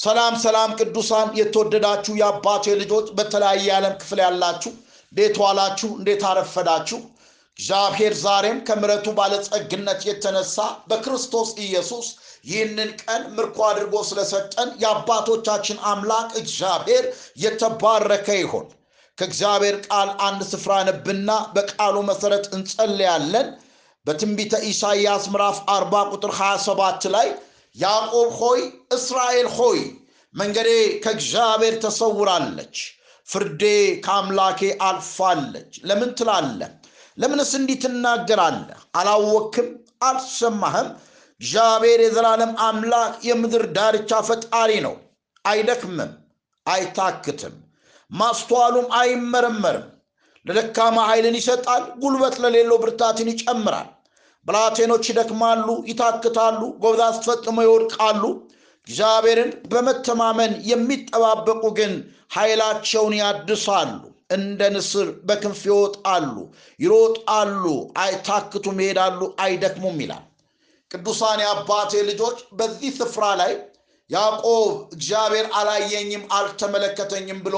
ሰላም ሰላም ቅዱሳን የተወደዳችሁ የአባቴ ልጆች በተለያየ የዓለም ክፍል ያላችሁ እንዴት ዋላችሁ? እንዴት አረፈዳችሁ? እግዚአብሔር ዛሬም ከምረቱ ባለጸግነት የተነሳ በክርስቶስ ኢየሱስ ይህንን ቀን ምርኮ አድርጎ ስለሰጠን የአባቶቻችን አምላክ እግዚአብሔር የተባረከ ይሆን ከእግዚአብሔር ቃል አንድ ስፍራ ነብና በቃሉ መሰረት እንጸልያለን። በትንቢተ ኢሳይያስ ምዕራፍ 40 ቁጥር 27 ላይ ያዕቆብ ሆይ እስራኤል ሆይ መንገዴ ከእግዚአብሔር ተሰውራለች ፍርዴ ከአምላኬ አልፋለች። ለምን ትላለ ለምንስ እንዲህ ትናገራለህ? አላወክም አልሰማህም? እግዚአብሔር የዘላለም አምላክ የምድር ዳርቻ ፈጣሪ ነው። አይደክምም አይታክትም ማስተዋሉም አይመረመርም። ለደካማ ኃይልን ይሰጣል ጉልበት ለሌለው ብርታትን ይጨምራል ብላቴኖች ይደክማሉ ይታክታሉ ጎበዛዝት ፈጥመው ይወድቃሉ። እግዚአብሔርን በመተማመን የሚጠባበቁ ግን ኃይላቸውን ያድሳሉ እንደ ንስር በክንፍ ይወጣሉ ይሮጣሉ አይታክቱም ይሄዳሉ አይደክሙም ይላል። ቅዱሳን የአባቴ ልጆች በዚህ ስፍራ ላይ ያዕቆብ እግዚአብሔር አላየኝም አልተመለከተኝም ብሎ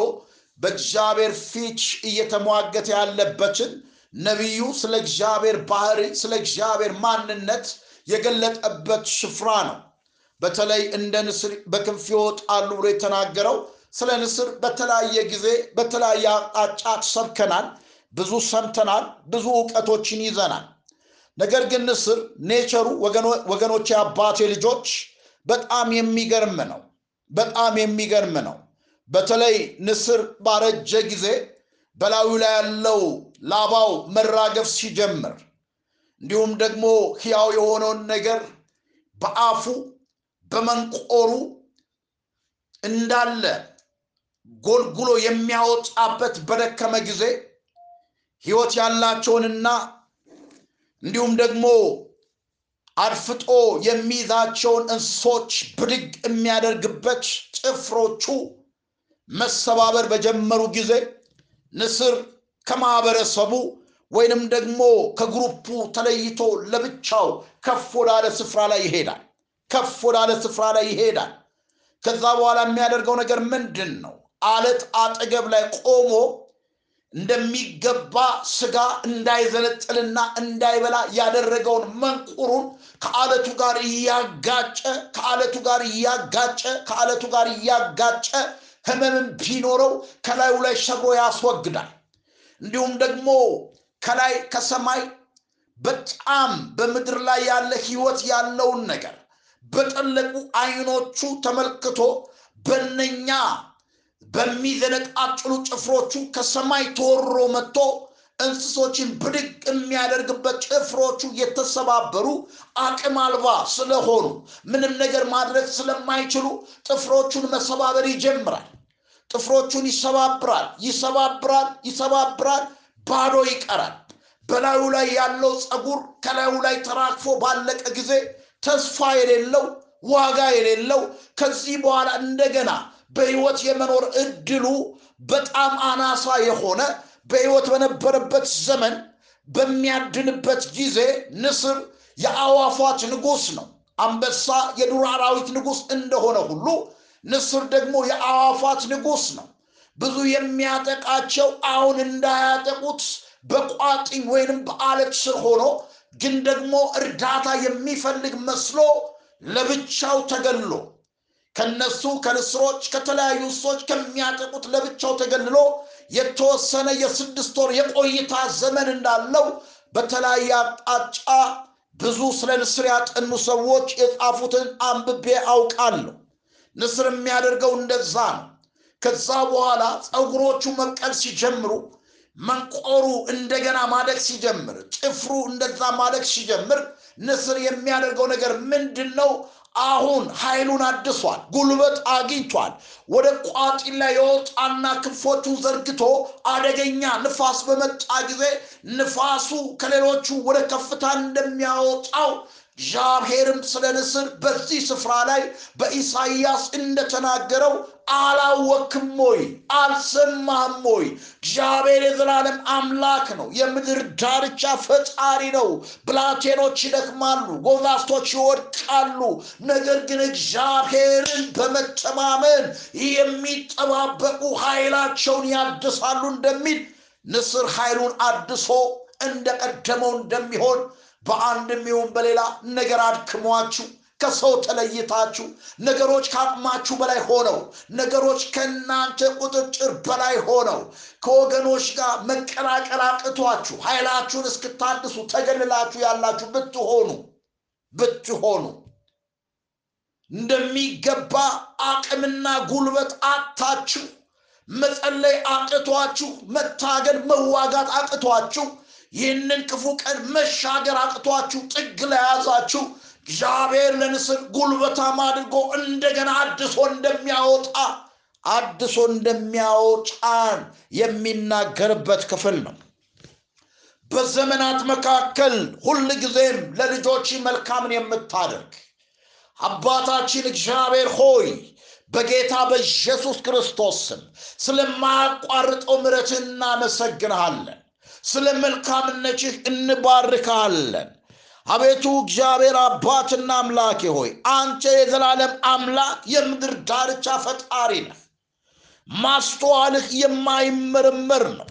በእግዚአብሔር ፊት እየተሟገተ ያለበትን ነቢዩ ስለ እግዚአብሔር ባህሪ ስለ እግዚአብሔር ማንነት የገለጠበት ስፍራ ነው። በተለይ እንደ ንስር በክንፍ ይወጣሉ ብሎ የተናገረው ስለ ንስር በተለያየ ጊዜ በተለያየ አቅጣጫ ሰብከናል ብዙ ሰምተናል ብዙ እውቀቶችን ይዘናል። ነገር ግን ንስር ኔቸሩ ወገኖች አባቴ ልጆች በጣም የሚገርም ነው። በጣም የሚገርም ነው። በተለይ ንስር ባረጀ ጊዜ በላዩ ላይ ያለው ላባው መራገፍ ሲጀምር እንዲሁም ደግሞ ሕያው የሆነውን ነገር በአፉ በመንቆሩ እንዳለ ጎልጉሎ የሚያወጣበት በደከመ ጊዜ ህይወት ያላቸውንና እንዲሁም ደግሞ አድፍጦ የሚይዛቸውን እንስሶች ብድግ የሚያደርግበት ጭፍሮቹ መሰባበር በጀመሩ ጊዜ ንስር ከማህበረሰቡ ወይንም ደግሞ ከግሩፑ ተለይቶ ለብቻው ከፍ ወዳለ ስፍራ ላይ ይሄዳል። ከፍ ወዳለ ስፍራ ላይ ይሄዳል። ከዛ በኋላ የሚያደርገው ነገር ምንድን ነው አለት አጠገብ ላይ ቆሞ እንደሚገባ ስጋ እንዳይዘነጥልና እንዳይበላ ያደረገውን መንቁሩን ከአለቱ ጋር እያጋጨ ከአለቱ ጋር እያጋጨ ከአለቱ ጋር እያጋጨ ህመምን ቢኖረው ከላዩ ላይ ሰብሮ ያስወግዳል እንዲሁም ደግሞ ከላይ ከሰማይ በጣም በምድር ላይ ያለ ህይወት ያለውን ነገር በጠለቁ አይኖቹ ተመልክቶ በነኛ በሚዘነጣጭሉ ጭፍሮቹ ከሰማይ ተወሮ መጥቶ እንስሶችን ብድግ የሚያደርግበት ጭፍሮቹ የተሰባበሩ አቅም አልባ ስለሆኑ ምንም ነገር ማድረግ ስለማይችሉ ጥፍሮቹን መሰባበር ይጀምራል ጥፍሮቹን ይሰባብራል ይሰባብራል ይሰባብራል ባዶ ይቀራል። በላዩ ላይ ያለው ፀጉር ከላዩ ላይ ተራግፎ ባለቀ ጊዜ ተስፋ የሌለው ዋጋ የሌለው ከዚህ በኋላ እንደገና በህይወት የመኖር እድሉ በጣም አናሳ የሆነ በህይወት በነበረበት ዘመን በሚያድንበት ጊዜ ንስር የአዋፏት ንጉስ ነው። አንበሳ የዱር አራዊት ንጉስ እንደሆነ ሁሉ ንስር ደግሞ የአዋፋት ንጉስ ነው። ብዙ የሚያጠቃቸው አሁን እንዳያጠቁት በቋጥኝ ወይንም በአለት ስር ሆኖ ግን ደግሞ እርዳታ የሚፈልግ መስሎ ለብቻው ተገሎ ከነሱ ከንስሮች ከተለያዩ እንስሶች ከሚያጠቁት ለብቻው ተገልሎ የተወሰነ የስድስት ወር የቆይታ ዘመን እንዳለው በተለያየ አቅጣጫ ብዙ ስለ ንስር ያጠኑ ሰዎች የጻፉትን አንብቤ አውቃለሁ ንስር የሚያደርገው እንደዛ ነው። ከዛ በኋላ ፀጉሮቹ መብቀል ሲጀምሩ መንቆሩ እንደገና ማደግ ሲጀምር ጭፍሩ እንደዛ ማደግ ሲጀምር ንስር የሚያደርገው ነገር ምንድን ነው አሁን ኃይሉን አድሷል ጉልበት አግኝቷል። ወደ ቋጢን ላይ የወጣና ክንፎቹን ዘርግቶ አደገኛ ንፋስ በመጣ ጊዜ ንፋሱ ከሌሎቹ ወደ ከፍታ እንደሚያወጣው እግዚአብሔርም ስለ ንስር በዚህ ስፍራ ላይ በኢሳይያስ እንደተናገረው አላወክም ወይ አልሰማህም ወይ እግዚአብሔር የዘላለም አምላክ ነው የምድር ዳርቻ ፈጣሪ ነው። ብላቴኖች ይደክማሉ ጎዛስቶች ይወድቃሉ። ነገር ግን እግዚአብሔርን በመተማመን የሚጠባበቁ ኃይላቸውን ያድሳሉ እንደሚል ንስር ኃይሉን አድሶ እንደቀደመው እንደሚሆን በአንድም ይሁን በሌላ ነገር አድክሟችሁ ከሰው ተለይታችሁ ነገሮች ከአቅማችሁ በላይ ሆነው ነገሮች ከእናንተ ቁጥጥር በላይ ሆነው ከወገኖች ጋር መቀላቀል አቅቷችሁ ኃይላችሁን እስክታድሱ ተገልላችሁ ያላችሁ ብትሆኑ ብትሆኑ እንደሚገባ አቅምና ጉልበት አታችሁ መጸለይ አቅቷችሁ መታገል መዋጋት አቅቷችሁ ይህንን ክፉ ቀን መሻገር አቅቷችሁ ጥግ ለያዛችሁ እግዚአብሔር ለንስር ጉልበታም አድርጎ እንደገና አድሶ እንደሚያወጣ አድሶ እንደሚያወጣን የሚናገርበት ክፍል ነው። በዘመናት መካከል ሁል ጊዜም ለልጆች መልካምን የምታደርግ አባታችን እግዚአብሔር ሆይ በጌታ በኢየሱስ ክርስቶስ ስም ስለማያቋርጠው ምረትህ እናመሰግንሃለን ስለ መልካምነትህ እንባርካለን። አቤቱ እግዚአብሔር አባትና አምላኬ ሆይ አንተ የዘላለም አምላክ የምድር ዳርቻ ፈጣሪ ነህ። ማስተዋልህ የማይመረመር ነው።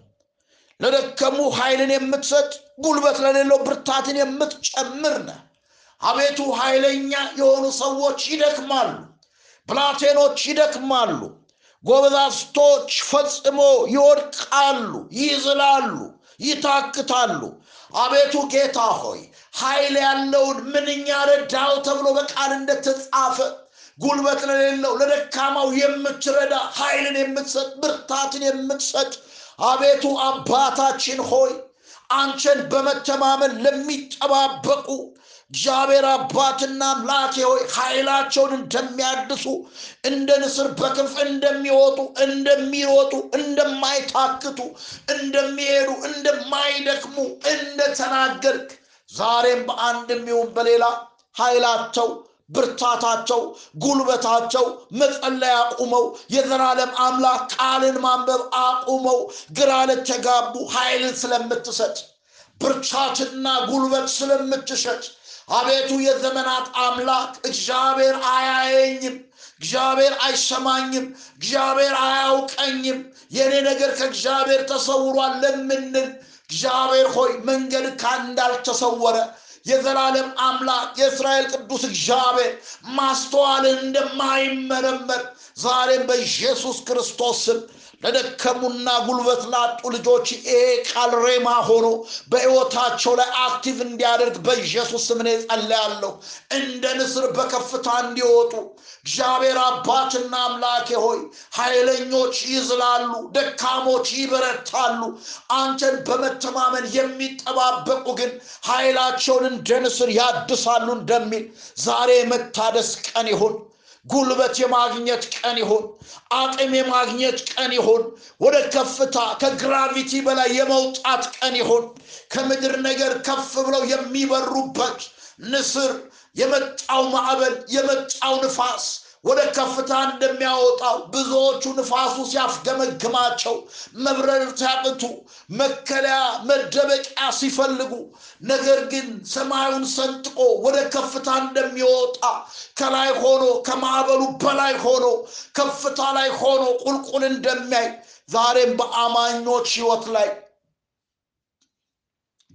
ለደከሙ ኃይልን የምትሰጥ ጉልበት ለሌለው ብርታትን የምትጨምር ነህ። አቤቱ ኃይለኛ የሆኑ ሰዎች ይደክማሉ ብላቴኖች ይደክማሉ ጎበዛስቶች ፈጽሞ ይወድቃሉ ይዝላሉ ይታክታሉ። አቤቱ ጌታ ሆይ ኃይል ያለውን ምንኛ ረዳው ተብሎ በቃል እንደተጻፈ ጉልበት ለሌለው ለደካማው የምትረዳ ኃይልን የምትሰጥ ብርታትን የምትሰጥ አቤቱ አባታችን ሆይ አንተን በመተማመን ለሚጠባበቁ እግዚአብሔር አባትና አምላኬ ሆይ ኃይላቸውን እንደሚያድሱ እንደ ንስር በክንፍ እንደሚወጡ እንደሚሮጡ እንደማይታክቱ እንደሚሄዱ እንደማይደክሙ እንደተናገርክ ዛሬም በአንድም ይሁን በሌላ ኃይላቸው ብርታታቸው ጉልበታቸው መጸለይ አቁመው የዘላለም አምላክ ቃልን ማንበብ አቁመው ግራ ለተጋቡ ኃይልን ስለምትሰጥ ብርታትና ጉልበት ስለምትሸጥ አቤቱ የዘመናት አምላክ እግዚአብሔር አያየኝም እግዚአብሔር አይሰማኝም እግዚአብሔር አያውቀኝም። የእኔ ነገር ከእግዚአብሔር ተሰውሯል ለምንል እግዚአብሔር ሆይ መንገድ ካንዳልተሰወረ የዘላለም አምላክ የእስራኤል ቅዱስ እግዚአብሔር ማስተዋልን እንደማይመረመር ዛሬም በኢየሱስ ክርስቶስ ስም ለደከሙና ጉልበት ላጡ ልጆች ይሄ ቃል rhema ሆኖ በሕይወታቸው ላይ active እንዲያደርግ በኢየሱስ ስም እኔ ጸልያለሁ እንደ ንስር በከፍታ እንዲወጡ እግዚአብሔር አባትና አምላኬ ሆይ ኃይለኞች ይዝላሉ ደካሞች ይበረታሉ። አንተን በመተማመን የሚጠባበቁ ግን ኃይላቸውን እንደ ንስር ያድሳሉ እንደሚል ዛሬ የመታደስ ቀን ይሁን ጉልበት የማግኘት ቀን ይሆን አቅም የማግኘት ቀን ይሆን ወደ ከፍታ ከግራቪቲ በላይ የመውጣት ቀን ይሆን ከምድር ነገር ከፍ ብለው የሚበሩበት ንስር የመጣው ማዕበል የመጣው ንፋስ ወደ ከፍታ እንደሚያወጣው ብዙዎቹ ንፋሱ ሲያፍገመግማቸው መብረር ሲያቅቱ መከለያ መደበቂያ ሲፈልጉ ነገር ግን ሰማዩን ሰንጥቆ ወደ ከፍታ እንደሚወጣ ከላይ ሆኖ ከማዕበሉ በላይ ሆኖ ከፍታ ላይ ሆኖ ቁልቁል እንደሚያይ ዛሬም በአማኞች ህይወት ላይ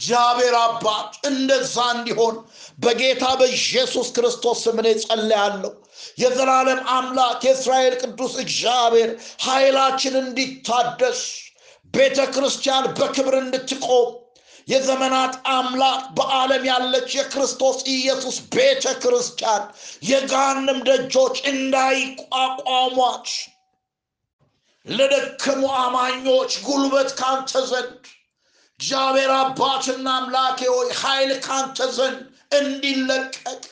እግዚአብሔር አባት እንደዛ እንዲሆን በጌታ በኢየሱስ ክርስቶስ ስም እኔ የዘላለም አምላክ የእስራኤል ቅዱስ እግዚአብሔር ኃይላችን እንዲታደስ ቤተ ክርስቲያን በክብር እንድትቆም የዘመናት አምላክ በዓለም ያለች የክርስቶስ ኢየሱስ ቤተ ክርስቲያን የጋንም ደጆች እንዳይቋቋሟች ለደከሙ አማኞች ጉልበት ካንተ ዘንድ እግዚአብሔር አባትና አምላኬ ሆይ ኃይል ካንተ ዘንድ እንዲለቀቅ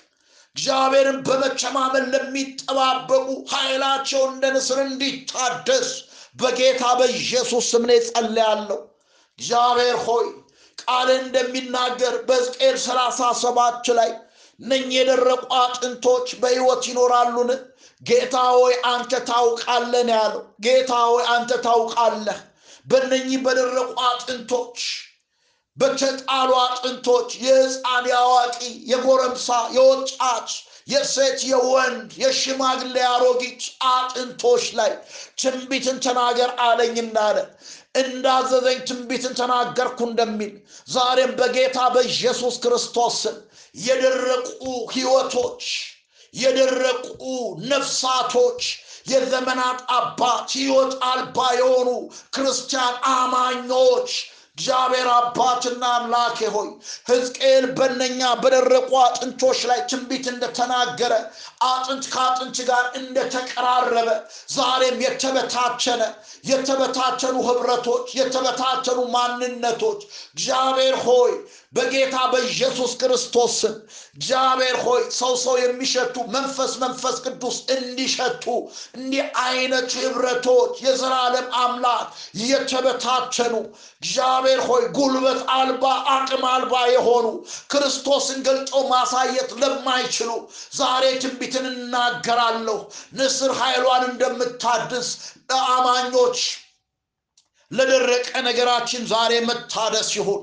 እግዚአብሔርን በመቸማመን ለሚጠባበቁ ኃይላቸው እንደ ንስር እንዲታደስ በጌታ በኢየሱስ ስም እኔ ጸልያለሁ እግዚአብሔር ሆይ ቃል እንደሚናገር በሕዝቅኤል ሰላሳ ሰባት ላይ እነኚህ የደረቁ አጥንቶች በሕይወት ይኖራሉን? ጌታ ሆይ አንተ ታውቃለህ ነው ያለው። ጌታ ሆይ አንተ ታውቃለህ። በእነኚህ በደረቁ አጥንቶች በተጣሉ አጥንቶች የሕፃን፣ የአዋቂ፣ የጎረምሳ፣ የወጣት፣ የሴት፣ የወንድ፣ የሽማግሌ፣ አሮጊት አጥንቶች ላይ ትንቢትን ተናገር አለኝ እንዳለ እንዳዘዘኝ ትንቢትን ተናገርኩ እንደሚል ዛሬም በጌታ በኢየሱስ ክርስቶስ ስም የደረቁ ሕይወቶች የደረቁ ነፍሳቶች የዘመናት አባት ሕይወት አልባ የሆኑ ክርስቲያን አማኞች እግዚአብሔር አባትና አምላኬ ሆይ ሕዝቅኤል በነኛ በደረቁ አጥንቶች ላይ ትንቢት እንደተናገረ አጥንት ከአጥንት ጋር እንደተቀራረበ ዛሬም የተበታቸነ የተበታተኑ ህብረቶች የተበታተኑ ማንነቶች እግዚአብሔር ሆይ በጌታ በኢየሱስ ክርስቶስ ስም እግዚአብሔር ሆይ ሰው ሰው የሚሸቱ መንፈስ መንፈስ ቅዱስ እንዲሸቱ እንዲህ አይነት ህብረቶች የዘላለም አምላክ የተበታተኑ እግዚአብሔር ሆይ ጉልበት አልባ አቅም አልባ የሆኑ ክርስቶስን ገልጦ ማሳየት ለማይችሉ ዛሬ ትንቢትን እናገራለሁ። ንስር ኃይሏን እንደምታድስ ለአማኞች ለደረቀ ነገራችን ዛሬ መታደስ ይሁን።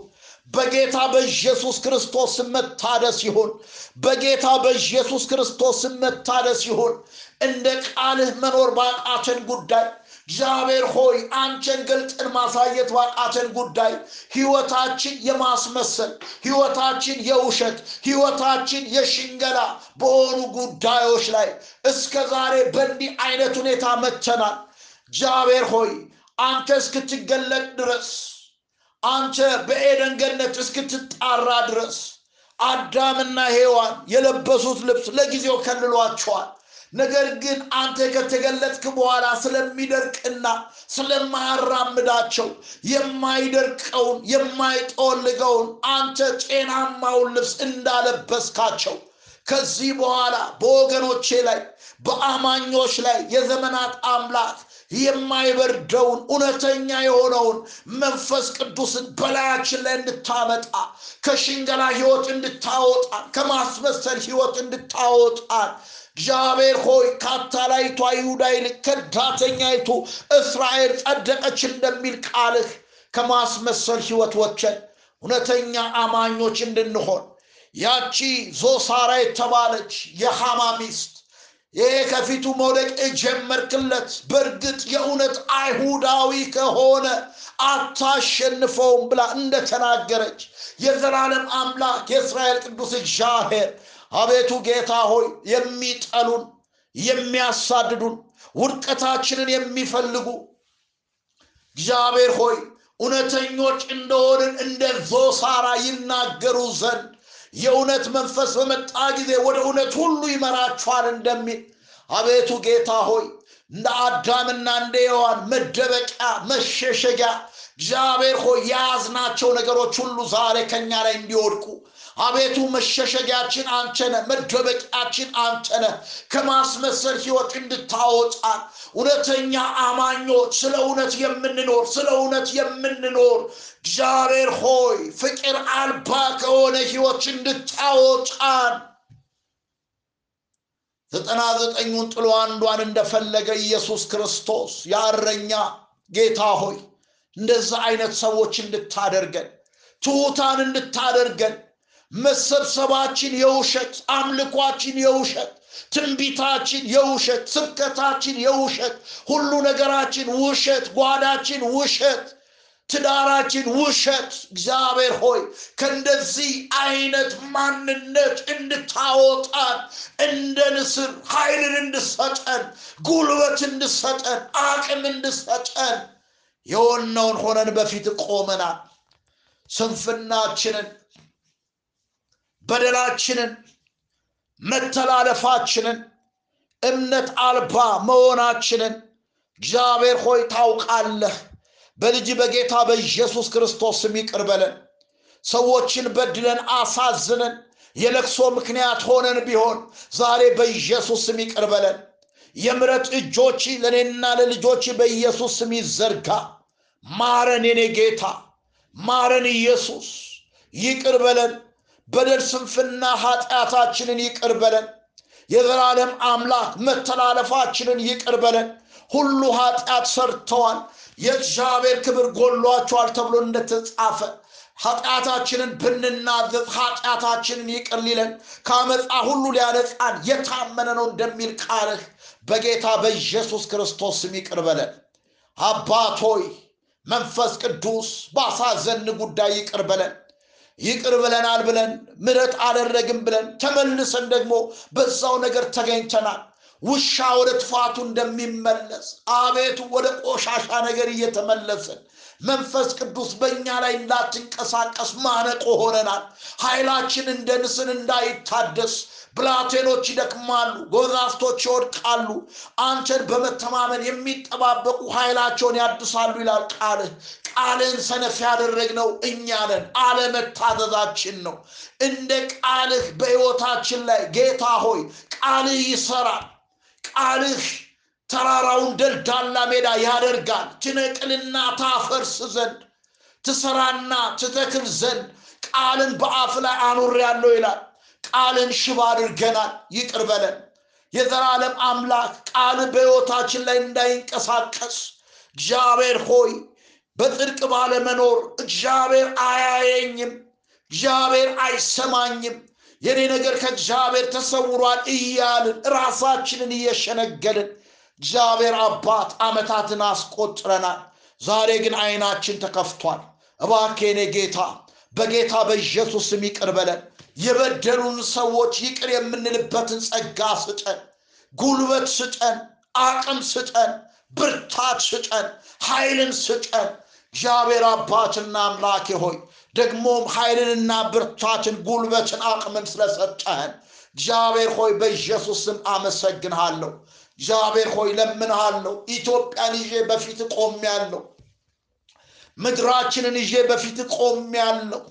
በጌታ በኢየሱስ ክርስቶስ መታደስ ይሁን። በጌታ በኢየሱስ ክርስቶስ መታደስ ይሁን። እንደ ቃልህ መኖር ባቃተን ጉዳይ እግዚአብሔር ሆይ አንተን ገልጠን ማሳየት ባቃተን ጉዳይ ህይወታችን የማስመሰል ህይወታችን የውሸት ህይወታችን የሽንገላ በሆኑ ጉዳዮች ላይ እስከ ዛሬ በእንዲህ አይነት ሁኔታ መተናል እግዚአብሔር ሆይ አንተ እስክትገለጥ ድረስ አንተ በኤደን ገነት እስክትጣራ ድረስ አዳምና ሔዋን የለበሱት ልብስ ለጊዜው ከልሏቸዋል ነገር ግን አንተ ከተገለጥክ በኋላ ስለሚደርቅና ስለማያራምዳቸው የማይደርቀውን የማይጠወልገውን አንተ ጤናማውን ልብስ እንዳለበስካቸው ከዚህ በኋላ በወገኖቼ ላይ በአማኞች ላይ የዘመናት አምላክ የማይበርደውን እውነተኛ የሆነውን መንፈስ ቅዱስን በላያችን ላይ እንድታመጣ ከሽንገላ ህይወት እንድታወጣን ከማስመሰል ህይወት እንድታወጣን እግዚአብሔር ሆይ ከአታላይቷ ይሁዳ ይልቅ ከዳተኛይቱ እስራኤል ጸደቀች እንደሚል ቃልህ ከማስመሰል ህይወት ወቸን እውነተኛ አማኞች እንድንሆን ያቺ ዞሳራ የተባለች የሃማ ሚስት ይሄ ከፊቱ መውደቅ የጀመርክለት በእርግጥ የእውነት አይሁዳዊ ከሆነ አታሸንፈውም ብላ እንደተናገረች የዘላለም አምላክ የእስራኤል ቅዱስ እግዚአብሔር አቤቱ ጌታ ሆይ የሚጠሉን የሚያሳድዱን ውድቀታችንን የሚፈልጉ እግዚአብሔር ሆይ እውነተኞች እንደሆንን እንደ ዞሳራ ይናገሩ ዘንድ የእውነት መንፈስ በመጣ ጊዜ ወደ እውነት ሁሉ ይመራችኋል እንደሚል አቤቱ ጌታ ሆይ እንደ አዳምና እንደ ሔዋን መደበቂያ መሸሸጊያ እግዚአብሔር ሆይ የያዝናቸው ነገሮች ሁሉ ዛሬ ከኛ ላይ እንዲወድቁ አቤቱ መሸሸጊያችን አንተነ መደበቂያችን አንተነ ከማስመሰል ህይወት እንድታወጣን። እውነተኛ አማኞች ስለ እውነት የምንኖር ስለ እውነት የምንኖር። እግዚአብሔር ሆይ ፍቅር አልባ ከሆነ ህይወት እንድታወጣን። ዘጠና ዘጠኙን ጥሎ አንዷን እንደፈለገ ኢየሱስ ክርስቶስ ያረኛ ጌታ ሆይ እንደዛ አይነት ሰዎች እንድታደርገን ትሑታን እንድታደርገን መሰብሰባችን የውሸት አምልኳችን የውሸት ትንቢታችን የውሸት ስብከታችን የውሸት ሁሉ ነገራችን ውሸት ጓዳችን ውሸት ትዳራችን ውሸት። እግዚአብሔር ሆይ ከእንደዚህ አይነት ማንነት እንድታወጣን እንደ ንስር ኃይልን እንድሰጠን ጉልበት እንድሰጠን አቅም እንድሰጠን የሆነውን ሆነን በፊት ቆመናል። ስንፍናችንን በደላችንን መተላለፋችንን እምነት አልባ መሆናችንን እግዚአብሔር ሆይ ታውቃለህ። በልጅ በጌታ በኢየሱስ ክርስቶስ ስም ይቅር በለን። ሰዎችን በድለን አሳዝነን። የለቅሶ ምክንያት ሆነን ቢሆን ዛሬ በኢየሱስ ስም ይቅር በለን። የምረት እጆች ለእኔና ለልጆች በኢየሱስ ስም ይዘርጋ። ማረን የኔ ጌታ ማረን ኢየሱስ። ይቅር በለን በደል፣ ስንፍና ኃጢአታችንን ይቅር በለን። የዘላለም አምላክ መተላለፋችንን ይቅር በለን። ሁሉ ኃጢአት ሰርተዋል፣ የእግዚአብሔር ክብር ጎሏቸዋል ተብሎ እንደተጻፈ ኃጢአታችንን ብንናዘዝ ኃጢአታችንን ይቅር ሊለን ከአመፃ ሁሉ ሊያነጻን የታመነ ነው እንደሚል ቃልህ በጌታ በኢየሱስ ክርስቶስ ስም ይቅር በለን። አባት መንፈስ ቅዱስ ባሳዘን ጉዳይ ይቅር በለን። ይቅር ብለናል ብለን ምረት አደረግን ብለን ተመልሰን ደግሞ በዛው ነገር ተገኝተናል። ውሻ ወደ ትፋቱ እንደሚመለስ አቤቱ ወደ ቆሻሻ ነገር እየተመለስን መንፈስ ቅዱስ በእኛ ላይ እንዳትንቀሳቀስ ማነቆ ሆነናል። ኃይላችን እንደ ንስን እንዳይታደስ ብላቴኖች ይደክማሉ፣ ጎዛፍቶች ይወድቃሉ። አንተን በመተማመን የሚጠባበቁ ኃይላቸውን ያድሳሉ ይላል ቃልህ። ቃልህን ሰነፍ ያደረግነው እኛ ነን፣ አለመታዘዛችን ነው። እንደ ቃልህ በሕይወታችን ላይ ጌታ ሆይ ቃልህ ይሰራል። ቃልህ ተራራውን ደልዳላ ሜዳ ያደርጋል። ትነቅልና ታፈርስ ዘንድ ትሰራና ትተክል ዘንድ ቃልን በአፍ ላይ አኑሬአለሁ ይላል። ቃልን ሽባ አድርገናል፣ ይቅር በለን። የዘላለም አምላክ ቃል በሕይወታችን ላይ እንዳይንቀሳቀስ እግዚአብሔር ሆይ በጽድቅ ባለመኖር እግዚአብሔር አያየኝም፣ እግዚአብሔር አይሰማኝም፣ የኔ ነገር ከእግዚአብሔር ተሰውሯል እያልን ራሳችንን እየሸነገልን እግዚአብሔር አባት ዓመታትን አስቆጥረናል። ዛሬ ግን አይናችን ተከፍቷል። እባክህ የኔ ጌታ በጌታ በኢየሱስ ይቅር በለን። የበደሉን ሰዎች ይቅር የምንልበትን ጸጋ ስጠን፣ ጉልበት ስጠን፣ አቅም ስጠን፣ ብርታት ስጠን፣ ኃይልን ስጠን። እግዚአብሔር አባትና አምላኬ ሆይ ደግሞም ኃይልንና ብርታትን፣ ጉልበትን፣ አቅምን ስለሰጠህን እግዚአብሔር ሆይ በኢየሱስ ስም አመሰግንሃለሁ። እግዚአብሔር ሆይ ለምንሃለሁ። ኢትዮጵያን ይዤ በፊት ቆሜያለሁ። ምድራችንን ይዤ በፊት ቆሜያለሁ።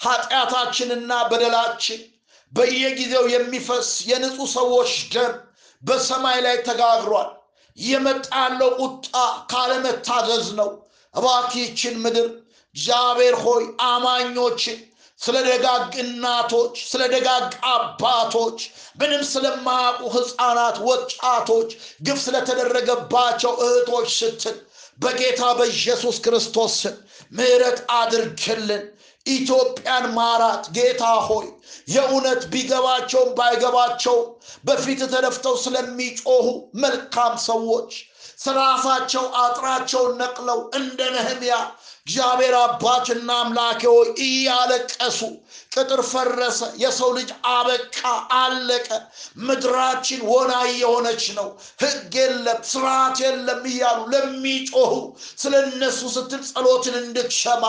ኃጢአታችንና በደላችን በየጊዜው የሚፈስ የንጹህ ሰዎች ደም በሰማይ ላይ ተጋግሯል። የመጣ ያለው ቁጣ ካለመታዘዝ ነው። እባክችን ምድር እግዚአብሔር ሆይ አማኞችን ስለ ደጋግ እናቶች፣ ስለ ደጋግ አባቶች፣ ምንም ስለማያውቁ ሕፃናት፣ ወጣቶች፣ ግፍ ስለተደረገባቸው እህቶች ስትል በጌታ በኢየሱስ ክርስቶስ ስም ምሕረት አድርግልን። ኢትዮጵያን ማራት ጌታ ሆይ የእውነት ቢገባቸውም ባይገባቸውም በፊት ተደፍተው ስለሚጮሁ መልካም ሰዎች ስራሳቸው አጥራቸውን ነቅለው እንደ ነህምያ እግዚአብሔር አባትና አምላኬ ሆይ እያለቀሱ ቅጥር ፈረሰ፣ የሰው ልጅ አበቃ፣ አለቀ፣ ምድራችን ወና የሆነች ነው፣ ህግ የለም፣ ስርዓት የለም እያሉ ለሚጮሁ ስለ እነሱ ስትል ጸሎትን እንድትሰማ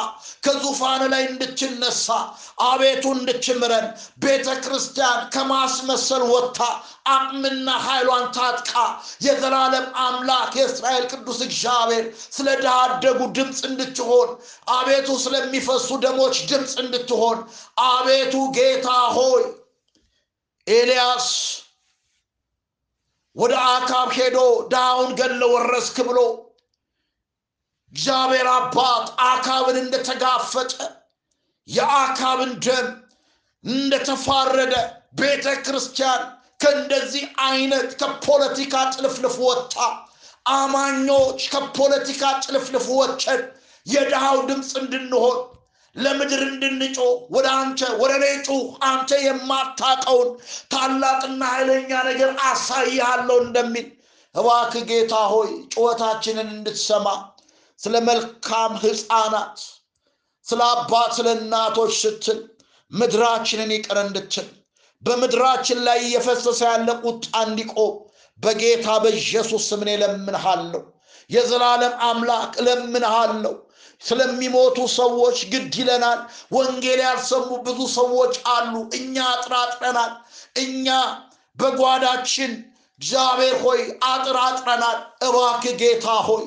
ከዙፋን ላይ እንድትነሳ አቤቱ እንድትምረን ቤተ ክርስቲያን ከማስመሰል ወጥታ አቅምና ኃይሏን ታጥቃ የዘላለም አምላክ የእስራኤል ቅዱስ እግዚአብሔር ስለ ድሃ ድምፅ እንድትሆን አቤቱ ስለሚፈሱ ደሞች ድምፅ እንድትሆን። አቤቱ ጌታ ሆይ ኤልያስ ወደ አካብ ሄዶ ድሃውን ገለ ወረስክ ብሎ እግዚአብሔር አባት አካብን እንደተጋፈጠ የአካብን ደም እንደተፋረደ ቤተ ክርስቲያን ከእንደዚህ አይነት ከፖለቲካ ጥልፍልፍ ወጥታ አማኞች ከፖለቲካ ጥልፍልፍ ወጥተን የድሃው ድምፅ እንድንሆን ለምድር እንድንጮ ወደ አንተ ወደ እኔ ጩህ አንተ የማታቀውን ታላቅና ኃይለኛ ነገር አሳይሃለሁ እንደሚል እባክ ጌታ ሆይ ጩኸታችንን እንድትሰማ ስለ መልካም ህፃናት ስለ አባት ስለ እናቶች ስትል ምድራችንን ይቅር እንድትል በምድራችን ላይ እየፈሰሰ ያለ ቁጣ እንዲቆም በጌታ በኢየሱስ ስም እኔ እለምንሃለሁ። የዘላለም አምላክ እለምንሃለሁ። ስለሚሞቱ ሰዎች ግድ ይለናል። ወንጌል ያልሰሙ ብዙ ሰዎች አሉ። እኛ አጥራጥረናል። እኛ በጓዳችን እግዚአብሔር ሆይ አጥር አጥረናል። እባክህ ጌታ ሆይ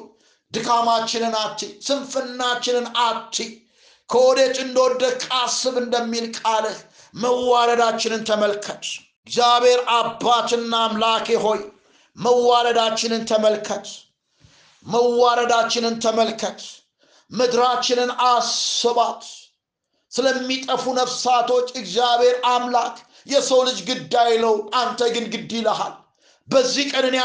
ድካማችንን አትይ፣ ስንፍናችንን አትይ። ከወዴት እንደወደቅ አስብ እንደሚል ቃልህ መዋረዳችንን ተመልከት። እግዚአብሔር አባትና አምላኬ ሆይ መዋረዳችንን ተመልከት። መዋረዳችንን ተመልከት። ምድራችንን አስባት። ስለሚጠፉ ነፍሳቶች እግዚአብሔር አምላክ የሰው ልጅ ግድ አይለው፣ አንተ ግን ግድ ይልሃል። በዚህ ቀን እኔ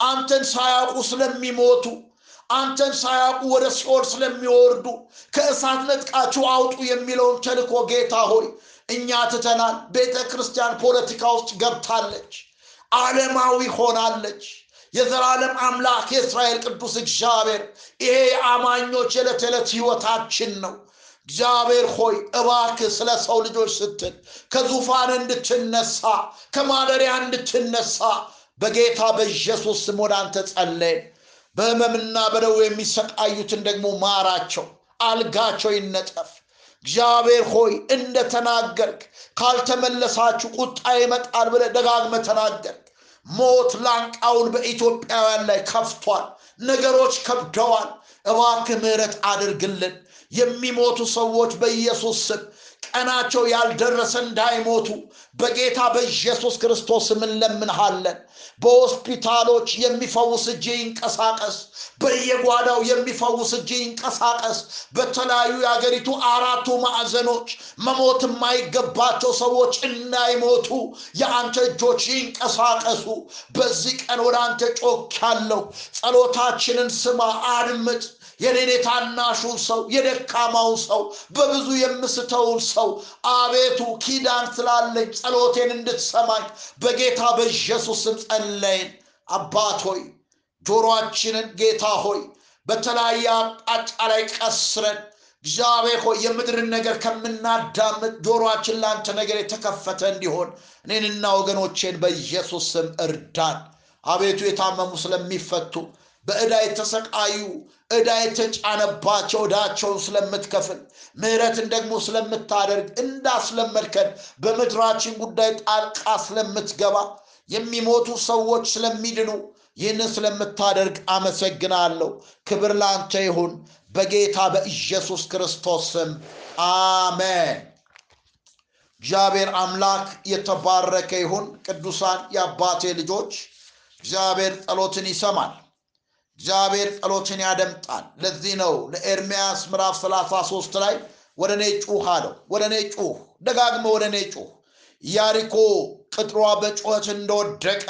አንተን ሳያውቁ ስለሚሞቱ አንተን ሳያውቁ ወደ ሲኦል ስለሚወርዱ ከእሳት ነጥቃችሁ አውጡ የሚለውን ተልኮ ጌታ ሆይ እኛ ትተናል። ቤተ ክርስቲያን ፖለቲካ ውስጥ ገብታለች፣ ዓለማዊ ሆናለች። የዘላለም አምላክ የእስራኤል ቅዱስ እግዚአብሔር ይሄ የአማኞች የዕለት ዕለት ሕይወታችን ነው። እግዚአብሔር ሆይ እባክህ ስለ ሰው ልጆች ስትል ከዙፋን እንድትነሳ ከማደሪያ እንድትነሳ በጌታ በኢየሱስ ስም ወደ አንተ ጸለይን። በሕመምና በደዌ የሚሰቃዩትን ደግሞ ማራቸው፣ አልጋቸው ይነጠፍ። እግዚአብሔር ሆይ እንደተናገርክ ካልተመለሳችሁ ቁጣ ይመጣል ብለህ ደጋግመህ ተናገርክ። ሞት ላንቃውን በኢትዮጵያውያን ላይ ከፍቷል። ነገሮች ከብደዋል። እባክህ ምሕረት አድርግልን። የሚሞቱ ሰዎች በኢየሱስ ስም ቀናቸው ያልደረሰ እንዳይሞቱ በጌታ በኢየሱስ ክርስቶስ እንለምንሃለን። በሆስፒታሎች የሚፈውስ እጅ ይንቀሳቀስ። በየጓዳው የሚፈውስ እጅ ይንቀሳቀስ። በተለያዩ የአገሪቱ አራቱ ማዕዘኖች መሞት የማይገባቸው ሰዎች እንዳይሞቱ የአንተ እጆች ይንቀሳቀሱ። በዚህ ቀን ወደ አንተ ጮክ ያለው ጸሎታችንን ስማ፣ አድምጥ። የኔን የታናሹን ሰው የደካማው ሰው በብዙ የምስተውን ሰው አቤቱ ኪዳን ስላለኝ ጸሎቴን እንድትሰማኝ በጌታ በኢየሱስ ስም ጸለይን። አባት ሆይ ጆሮአችንን ጌታ ሆይ በተለያየ አቅጣጫ ላይ ቀስረን እግዚአብሔር ሆይ የምድርን ነገር ከምናዳምጥ ጆሮአችን ለአንተ ነገር የተከፈተ እንዲሆን እኔንና ወገኖቼን በኢየሱስ እርዳን። አቤቱ የታመሙ ስለሚፈቱ በዕዳ የተሰቃዩ ዕዳ የተጫነባቸው ዕዳቸውን ስለምትከፍል ምሕረትን ደግሞ ስለምታደርግ እንዳስለመድከን በምድራችን ጉዳይ ጣልቃ ስለምትገባ የሚሞቱ ሰዎች ስለሚድኑ ይህንን ስለምታደርግ አመሰግናለሁ። ክብር ለአንተ ይሁን በጌታ በኢየሱስ ክርስቶስ ስም አሜን። እግዚአብሔር አምላክ የተባረከ ይሁን። ቅዱሳን የአባቴ ልጆች እግዚአብሔር ጸሎትን ይሰማል። እግዚአብሔር ጸሎትን ያደምጣል። ለዚህ ነው ለኤርምያስ ምዕራፍ 33 ላይ ወደ እኔ ጩህ አለው። ወደ እኔ ጩህ፣ ደጋግመ ወደ እኔ ጩህ። ኢያሪኮ ቅጥሯ በጩኸት እንደወደቀ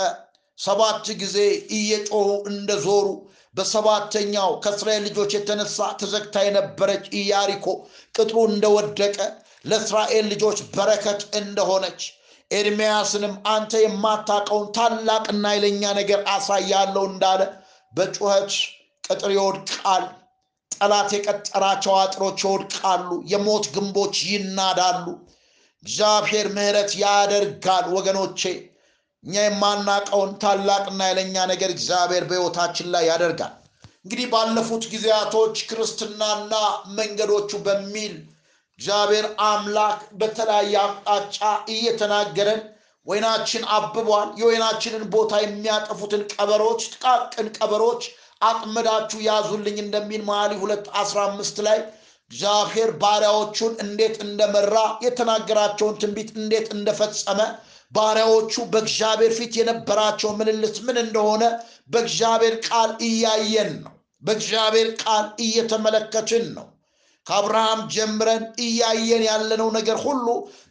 ሰባት ጊዜ እየጮሁ እንደዞሩ በሰባተኛው ከእስራኤል ልጆች የተነሳ ተዘግታ የነበረች ኢያሪኮ ቅጥሩ እንደወደቀ ለእስራኤል ልጆች በረከት እንደሆነች ኤርምያስንም አንተ የማታውቀውን ታላቅና ኃይለኛ ነገር አሳያለሁ እንዳለ በጩኸት ቅጥር ይወድቃል። ጠላት የቀጠራቸው አጥሮች ይወድቃሉ። የሞት ግንቦች ይናዳሉ። እግዚአብሔር ምሕረት ያደርጋል። ወገኖቼ እኛ የማናቀውን ታላቅና ኃይለኛ ነገር እግዚአብሔር በሕይወታችን ላይ ያደርጋል። እንግዲህ ባለፉት ጊዜያቶች ክርስትናና መንገዶቹ በሚል እግዚአብሔር አምላክ በተለያየ አቅጣጫ እየተናገረን ወይናችን አብቧል። የወይናችንን ቦታ የሚያጠፉትን ቀበሮች፣ ጥቃቅን ቀበሮች አጥምዳችሁ ያዙልኝ እንደሚል መኃልየ ሁለት አስራ አምስት ላይ እግዚአብሔር ባሪያዎቹን እንዴት እንደመራ የተናገራቸውን ትንቢት እንዴት እንደፈጸመ ባሪያዎቹ በእግዚአብሔር ፊት የነበራቸው ምልልስ ምን እንደሆነ በእግዚአብሔር ቃል እያየን ነው። በእግዚአብሔር ቃል እየተመለከትን ነው። ከአብርሃም ጀምረን እያየን ያለነው ነገር ሁሉ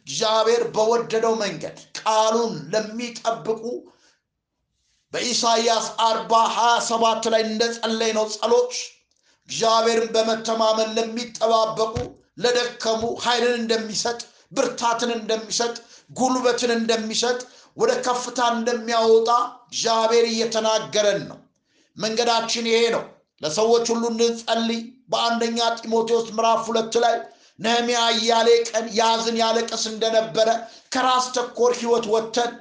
እግዚአብሔር በወደደው መንገድ ቃሉን ለሚጠብቁ በኢሳይያስ አርባ ሀያ ሰባት ላይ እንደጸለይ ነው ጸሎት እግዚአብሔርን በመተማመን ለሚጠባበቁ ለደከሙ ኃይልን እንደሚሰጥ ብርታትን እንደሚሰጥ ጉልበትን እንደሚሰጥ ወደ ከፍታ እንደሚያወጣ እግዚአብሔር እየተናገረን ነው። መንገዳችን ይሄ ነው። ለሰዎች ሁሉ እንድንጸልይ በአንደኛ ጢሞቴዎስ ምዕራፍ ሁለት ላይ ነህምያ እያሌ ቀን ያዝን ያለቅስ እንደነበረ ከራስ ተኮር ህይወት ወጥተን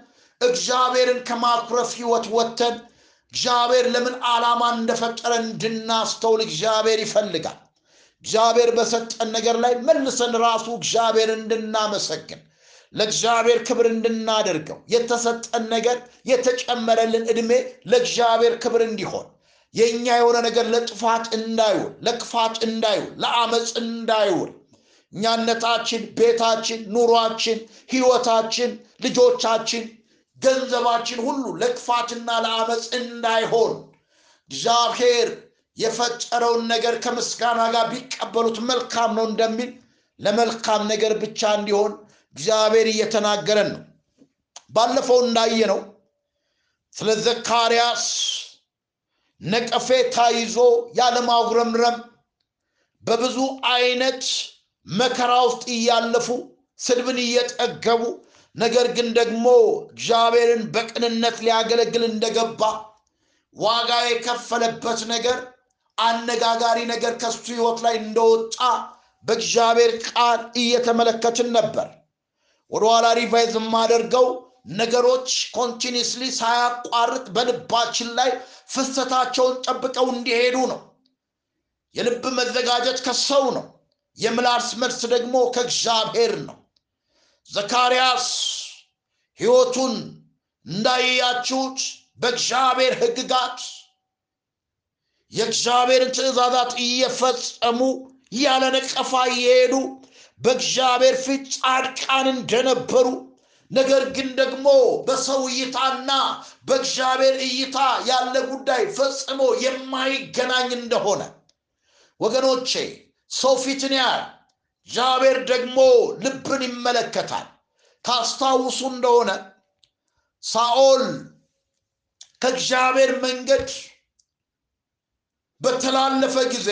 እግዚአብሔርን ከማኩረፍ ህይወት ወጥተን እግዚአብሔር ለምን ዓላማ እንደፈጠረ እንድናስተውል እግዚአብሔር ይፈልጋል። እግዚአብሔር በሰጠን ነገር ላይ መልሰን ራሱ እግዚአብሔር እንድናመሰግን ለእግዚአብሔር ክብር እንድናደርገው የተሰጠን ነገር የተጨመረልን ዕድሜ ለእግዚአብሔር ክብር እንዲሆን የእኛ የሆነ ነገር ለጥፋት እንዳይውል፣ ለክፋት እንዳይውል፣ ለአመፅ እንዳይውል እኛነታችን፣ ቤታችን፣ ኑሯችን፣ ህይወታችን፣ ልጆቻችን፣ ገንዘባችን ሁሉ ለክፋትና ለአመፅ እንዳይሆን እግዚአብሔር የፈጠረውን ነገር ከምስጋና ጋር ቢቀበሉት መልካም ነው እንደሚል ለመልካም ነገር ብቻ እንዲሆን እግዚአብሔር እየተናገረን ነው። ባለፈው እንዳየነው ስለ ዘካርያስ ነቀፌታ ይዞ ያለማጉረምረም በብዙ አይነት መከራ ውስጥ እያለፉ ስድብን እየጠገቡ ነገር ግን ደግሞ እግዚአብሔርን በቅንነት ሊያገለግል እንደገባ ዋጋ የከፈለበት ነገር አነጋጋሪ ነገር ከሱ ህይወት ላይ እንደወጣ በእግዚአብሔር ቃል እየተመለከትን ነበር። ወደኋላ revise የማደርገው ነገሮች continuously ሳያቋርጥ በልባችን ላይ ፍሰታቸውን ጠብቀው እንዲሄዱ ነው። የልብ መዘጋጀት ከሰው ነው የምላስ መልስ ደግሞ ከእግዚአብሔር ነው። ዘካርያስ ህይወቱን እንዳያችሁት በእግዚአብሔር ህግጋት የእግዚአብሔርን ትእዛዛት እየፈጸሙ ያለ ነቀፋ እየሄዱ በእግዚአብሔር ፊት ጻድቃን እንደነበሩ ነገር ግን ደግሞ በሰው እይታና በእግዚአብሔር እይታ ያለ ጉዳይ ፈጽሞ የማይገናኝ እንደሆነ ወገኖቼ ሰው ፊትን ያህል እግዚአብሔር ደግሞ ልብን ይመለከታል። ታስታውሱ እንደሆነ ሳኦል ከእግዚአብሔር መንገድ በተላለፈ ጊዜ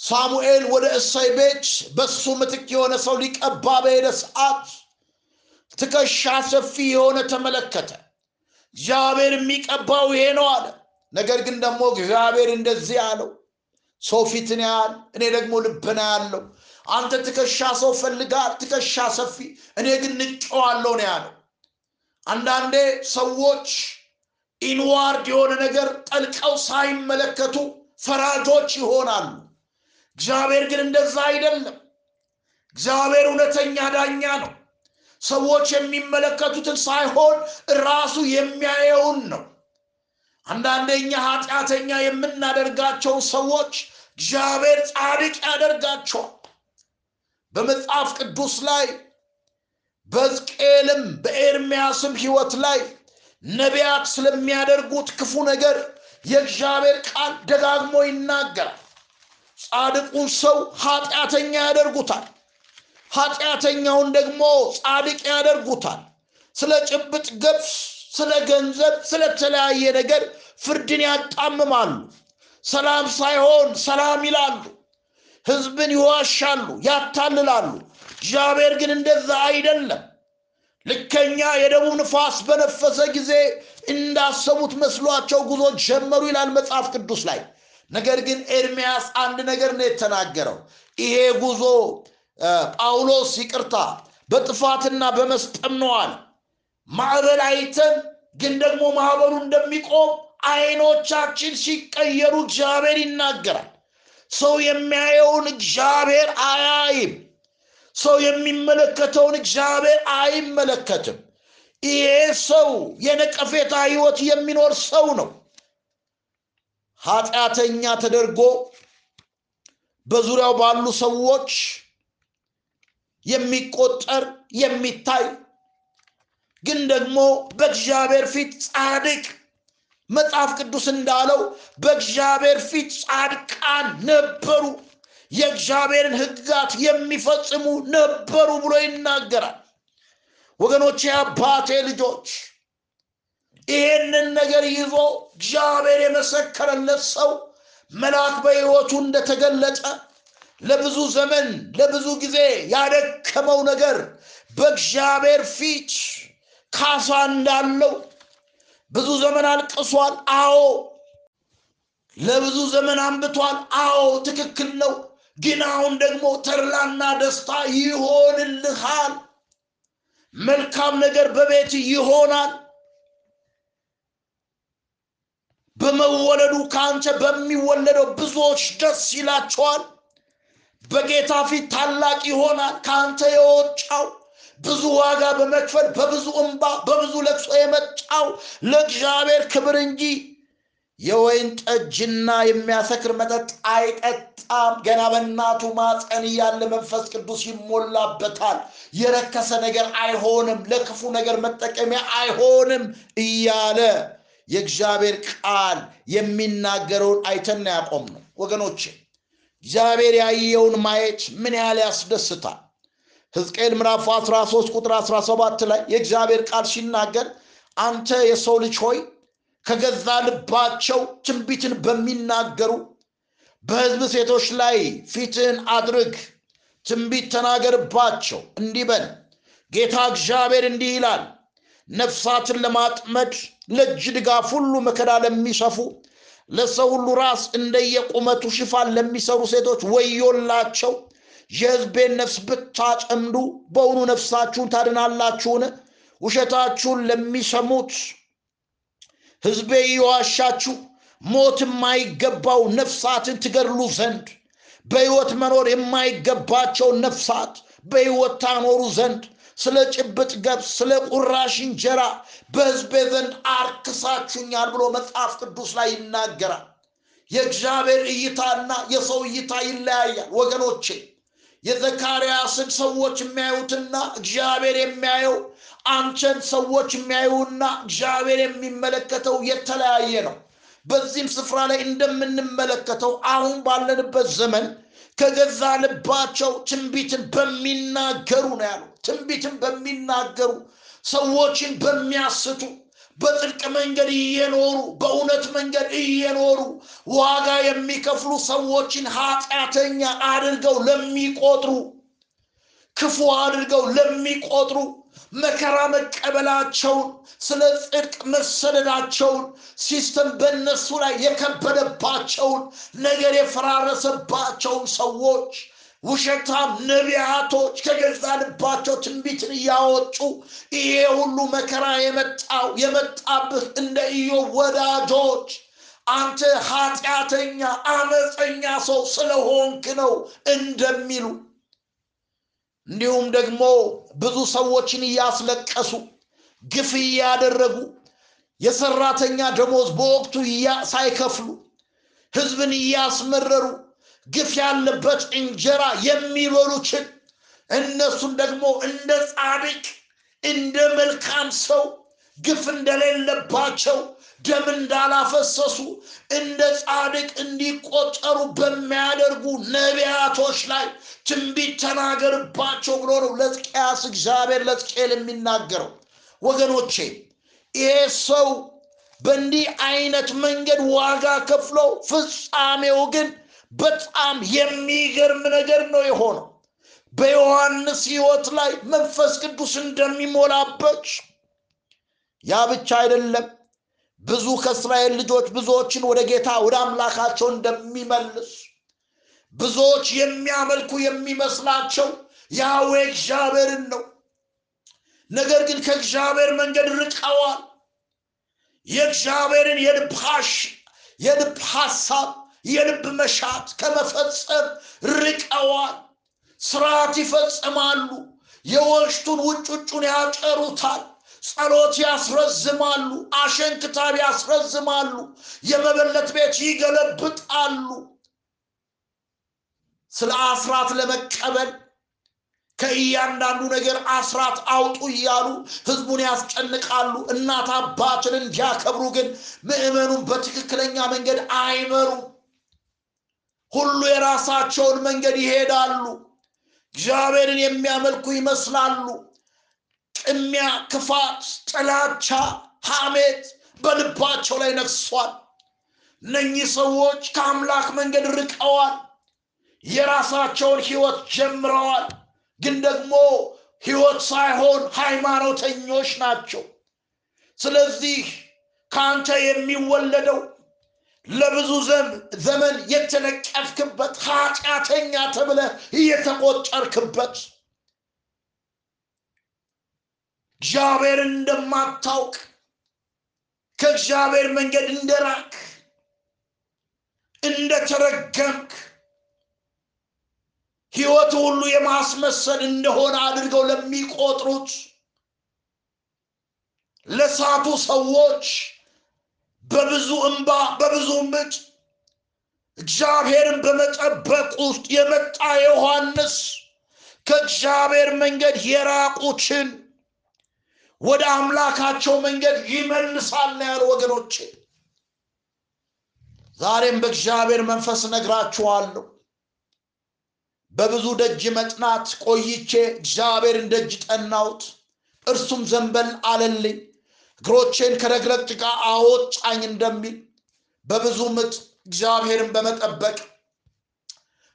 ሳሙኤል ወደ እሰይ ቤት በሱ ምትክ የሆነ ሰው ሊቀባ በሄደ ሰዓት ትከሻ ሰፊ የሆነ ተመለከተ። እግዚአብሔር የሚቀባው ይሄ ነው አለ። ነገር ግን ደግሞ እግዚአብሔር እንደዚህ አለው ሰው ፊትን ያህል እኔ ደግሞ ልብና ያለው አንተ ትከሻ ሰው ፈልጋል ትከሻ ሰፊ እኔ ግን ንጨዋለሁ ነው ያለው። አንዳንዴ ሰዎች ኢንዋርድ የሆነ ነገር ጠልቀው ሳይመለከቱ ፈራጆች ይሆናሉ። እግዚአብሔር ግን እንደዛ አይደለም። እግዚአብሔር እውነተኛ ዳኛ ነው። ሰዎች የሚመለከቱትን ሳይሆን ራሱ የሚያየውን ነው አንዳንዴ እኛ ኃጢአተኛ የምናደርጋቸው ሰዎች እግዚአብሔር ጻድቅ ያደርጋቸዋል። በመጽሐፍ ቅዱስ ላይ በሕዝቅኤልም በኤርሚያስም ህይወት ላይ ነቢያት ስለሚያደርጉት ክፉ ነገር የእግዚአብሔር ቃል ደጋግሞ ይናገራል። ጻድቁን ሰው ኃጢአተኛ ያደርጉታል። ኃጢአተኛውን ደግሞ ጻድቅ ያደርጉታል። ስለ ጭብጥ ገብስ ስለ ገንዘብ ስለተለያየ ነገር ፍርድን ያጣምማሉ። ሰላም ሳይሆን ሰላም ይላሉ። ህዝብን ይዋሻሉ ያታልላሉ። እግዚአብሔር ግን እንደዛ አይደለም። ልከኛ የደቡብ ንፋስ በነፈሰ ጊዜ እንዳሰቡት መስሏቸው ጉዞ ጀመሩ ይላል መጽሐፍ ቅዱስ ላይ። ነገር ግን ኤርሚያስ አንድ ነገር ነው የተናገረው። ይሄ ጉዞ ጳውሎስ ይቅርታ በጥፋትና በመስጠም ነዋል ማዕበል አይተን ግን ደግሞ ማዕበሉ እንደሚቆም አይኖቻችን ሲቀየሩ እግዚአብሔር ይናገራል። ሰው የሚያየውን እግዚአብሔር አያይም። ሰው የሚመለከተውን እግዚአብሔር አይመለከትም። ይሄ ሰው የነቀፌታ ህይወት የሚኖር ሰው ነው። ኃጢአተኛ ተደርጎ በዙሪያው ባሉ ሰዎች የሚቆጠር የሚታይ ግን ደግሞ በእግዚአብሔር ፊት ጻድቅ። መጽሐፍ ቅዱስ እንዳለው በእግዚአብሔር ፊት ጻድቃን ነበሩ። የእግዚአብሔርን ህግጋት የሚፈጽሙ ነበሩ ብሎ ይናገራል። ወገኖቼ አባቴ ልጆች ይሄንን ነገር ይዞ እግዚአብሔር የመሰከረለት ሰው መልአክ በህይወቱ እንደተገለጠ ለብዙ ዘመን ለብዙ ጊዜ ያደከመው ነገር በእግዚአብሔር ፊት ካሳ እንዳለው ብዙ ዘመን አልቅሷል። አዎ ለብዙ ዘመን አንብቷል። አዎ ትክክል ነው። ግን አሁን ደግሞ ተድላና ደስታ ይሆንልሃል። መልካም ነገር በቤት ይሆናል። በመወለዱ ከአንተ በሚወለደው ብዙዎች ደስ ይላቸዋል። በጌታ ፊት ታላቅ ይሆናል። ከአንተ የወጫው ብዙ ዋጋ በመክፈል በብዙ እንባ በብዙ ለቅሶ የመጣው ለእግዚአብሔር ክብር እንጂ የወይን ጠጅና የሚያሰክር መጠጥ አይጠጣም። ገና በእናቱ ማፀን እያለ መንፈስ ቅዱስ ይሞላበታል። የረከሰ ነገር አይሆንም። ለክፉ ነገር መጠቀሚያ አይሆንም እያለ የእግዚአብሔር ቃል የሚናገረውን አይተና ያቆም ነው ወገኖቼ እግዚአብሔር ያየውን ማየት ምን ያህል ያስደስታል ሕዝቅኤል ምዕራፍ 13 ቁጥር 17 ላይ የእግዚአብሔር ቃል ሲናገር አንተ የሰው ልጅ ሆይ ከገዛ ልባቸው ትንቢትን በሚናገሩ በሕዝብ ሴቶች ላይ ፊትህን አድርግ ትንቢት ተናገርባቸው። እንዲህ በል ጌታ እግዚአብሔር እንዲህ ይላል ነፍሳትን ለማጥመድ ለእጅ ድጋፍ ሁሉ መከራ ለሚሰፉ ለሰው ሁሉ ራስ እንደየቁመቱ ሽፋን ለሚሰሩ ሴቶች ወዮላቸው የሕዝቤን ነፍስ ብታጨምዱ በውኑ ነፍሳችሁን ታድናላችሁን? ውሸታችሁን ለሚሰሙት ሕዝቤ እየዋሻችሁ ሞት የማይገባው ነፍሳትን ትገድሉ ዘንድ በሕይወት መኖር የማይገባቸው ነፍሳት በሕይወት ታኖሩ ዘንድ ስለ ጭብጥ ገብስ ስለ ቁራሽ እንጀራ በሕዝቤ ዘንድ አርክሳችሁኛል ብሎ መጽሐፍ ቅዱስ ላይ ይናገራል። የእግዚአብሔር እይታና የሰው እይታ ይለያያል። ወገኖቼ የዘካርያስን ሰዎች የሚያዩትና እግዚአብሔር የሚያየው አንተን ሰዎች የሚያዩና እግዚአብሔር የሚመለከተው የተለያየ ነው። በዚህም ስፍራ ላይ እንደምንመለከተው አሁን ባለንበት ዘመን ከገዛ ልባቸው ትንቢትን በሚናገሩ ነው ያለው ትንቢትን በሚናገሩ ሰዎችን በሚያስቱ በጽድቅ መንገድ እየኖሩ በእውነት መንገድ እየኖሩ ዋጋ የሚከፍሉ ሰዎችን ኃጢአተኛ አድርገው ለሚቆጥሩ ክፉ አድርገው ለሚቆጥሩ መከራ መቀበላቸውን ስለ ጽድቅ መሰደዳቸውን system በእነሱ ላይ የከበደባቸውን ነገር የፈራረሰባቸውን ሰዎች ውሸታም ነቢያቶች ከገዛ ልባቸው ትንቢትን እያወጡ ይሄ ሁሉ መከራ የመጣው የመጣብህ እንደ ኢዮብ ወዳጆች አንተ ኃጢአተኛ አመፀኛ ሰው ስለሆንክ ነው እንደሚሉ። እንዲሁም ደግሞ ብዙ ሰዎችን እያስለቀሱ ግፍ እያደረጉ የሰራተኛ ደሞዝ በወቅቱ ሳይከፍሉ ህዝብን እያስመረሩ ግፍ ያለበት እንጀራ የሚበሉትን እነሱን ደግሞ እንደ ጻድቅ እንደ መልካም ሰው ግፍ እንደሌለባቸው ደም እንዳላፈሰሱ እንደ ጻድቅ እንዲቆጠሩ በሚያደርጉ ነቢያቶች ላይ ትንቢት ተናገርባቸው ብሎ ነው ለሕዝቅያስ እግዚአብሔር ለሕዝቅኤል የሚናገረው። ወገኖቼ ይሄ ሰው በእንዲህ አይነት መንገድ ዋጋ ከፍሎ ፍጻሜው ግን በጣም የሚገርም ነገር ነው የሆነው። በዮሐንስ ህይወት ላይ መንፈስ ቅዱስ እንደሚሞላበት ያ ብቻ አይደለም። ብዙ ከእስራኤል ልጆች ብዙዎችን ወደ ጌታ ወደ አምላካቸው እንደሚመልስ ብዙዎች የሚያመልኩ የሚመስላቸው ያዌ እግዚአብሔርን ነው። ነገር ግን ከእግዚአብሔር መንገድ ርቀዋል። የእግዚአብሔርን የልብ ሐሳብ የልብ መሻት ከመፈጸም ርቀዋል። ስርዓት ይፈጽማሉ። የወሽቱን ውጭ ውጩን ያጨሩታል። ጸሎት ያስረዝማሉ። አሸንክታብ ያስረዝማሉ። የመበለት ቤት ይገለብጣሉ። ስለ አስራት ለመቀበል ከእያንዳንዱ ነገር አስራት አውጡ እያሉ ህዝቡን ያስጨንቃሉ። እናት አባትን እንዲያከብሩ ግን ምእመኑን በትክክለኛ መንገድ አይመሩም ሁሉ የራሳቸውን መንገድ ይሄዳሉ። እግዚአብሔርን የሚያመልኩ ይመስላሉ። ቅሚያ ክፋት ጥላቻ ሐሜት በልባቸው ላይ ነግሷል እነኚህ ሰዎች ከአምላክ መንገድ ርቀዋል። የራሳቸውን ህይወት ጀምረዋል። ግን ደግሞ ህይወት ሳይሆን ሃይማኖተኞች ናቸው። ስለዚህ ከአንተ የሚወለደው ለብዙ ዘመን የተነቀፍክበት ኃጢአተኛ ተብለ እየተቆጠርክበት እግዚአብሔርን እንደማታውቅ ከእግዚአብሔር መንገድ እንደራክ እንደተረገምክ ህይወት ሁሉ የማስመሰል እንደሆነ አድርገው ለሚቆጥሩት ለሳቱ ሰዎች በብዙ እንባ በብዙ ምጥ እግዚአብሔርን በመጠበቅ ውስጥ የመጣ ዮሐንስ ከእግዚአብሔር መንገድ የራቁችን ወደ አምላካቸው መንገድ ይመልሳል ያሉ ወገኖቼ። ዛሬም በእግዚአብሔር መንፈስ ነግራችኋለሁ በብዙ ደጅ መጥናት ቆይቼ እግዚአብሔርን ደጅ ጠናሁት፣ እርሱም ዘንበል አለልኝ፣ እግሮቼን ከረግረግ ጭቃ አወጣኝ እንደሚል በብዙ ምጥ እግዚአብሔርን በመጠበቅ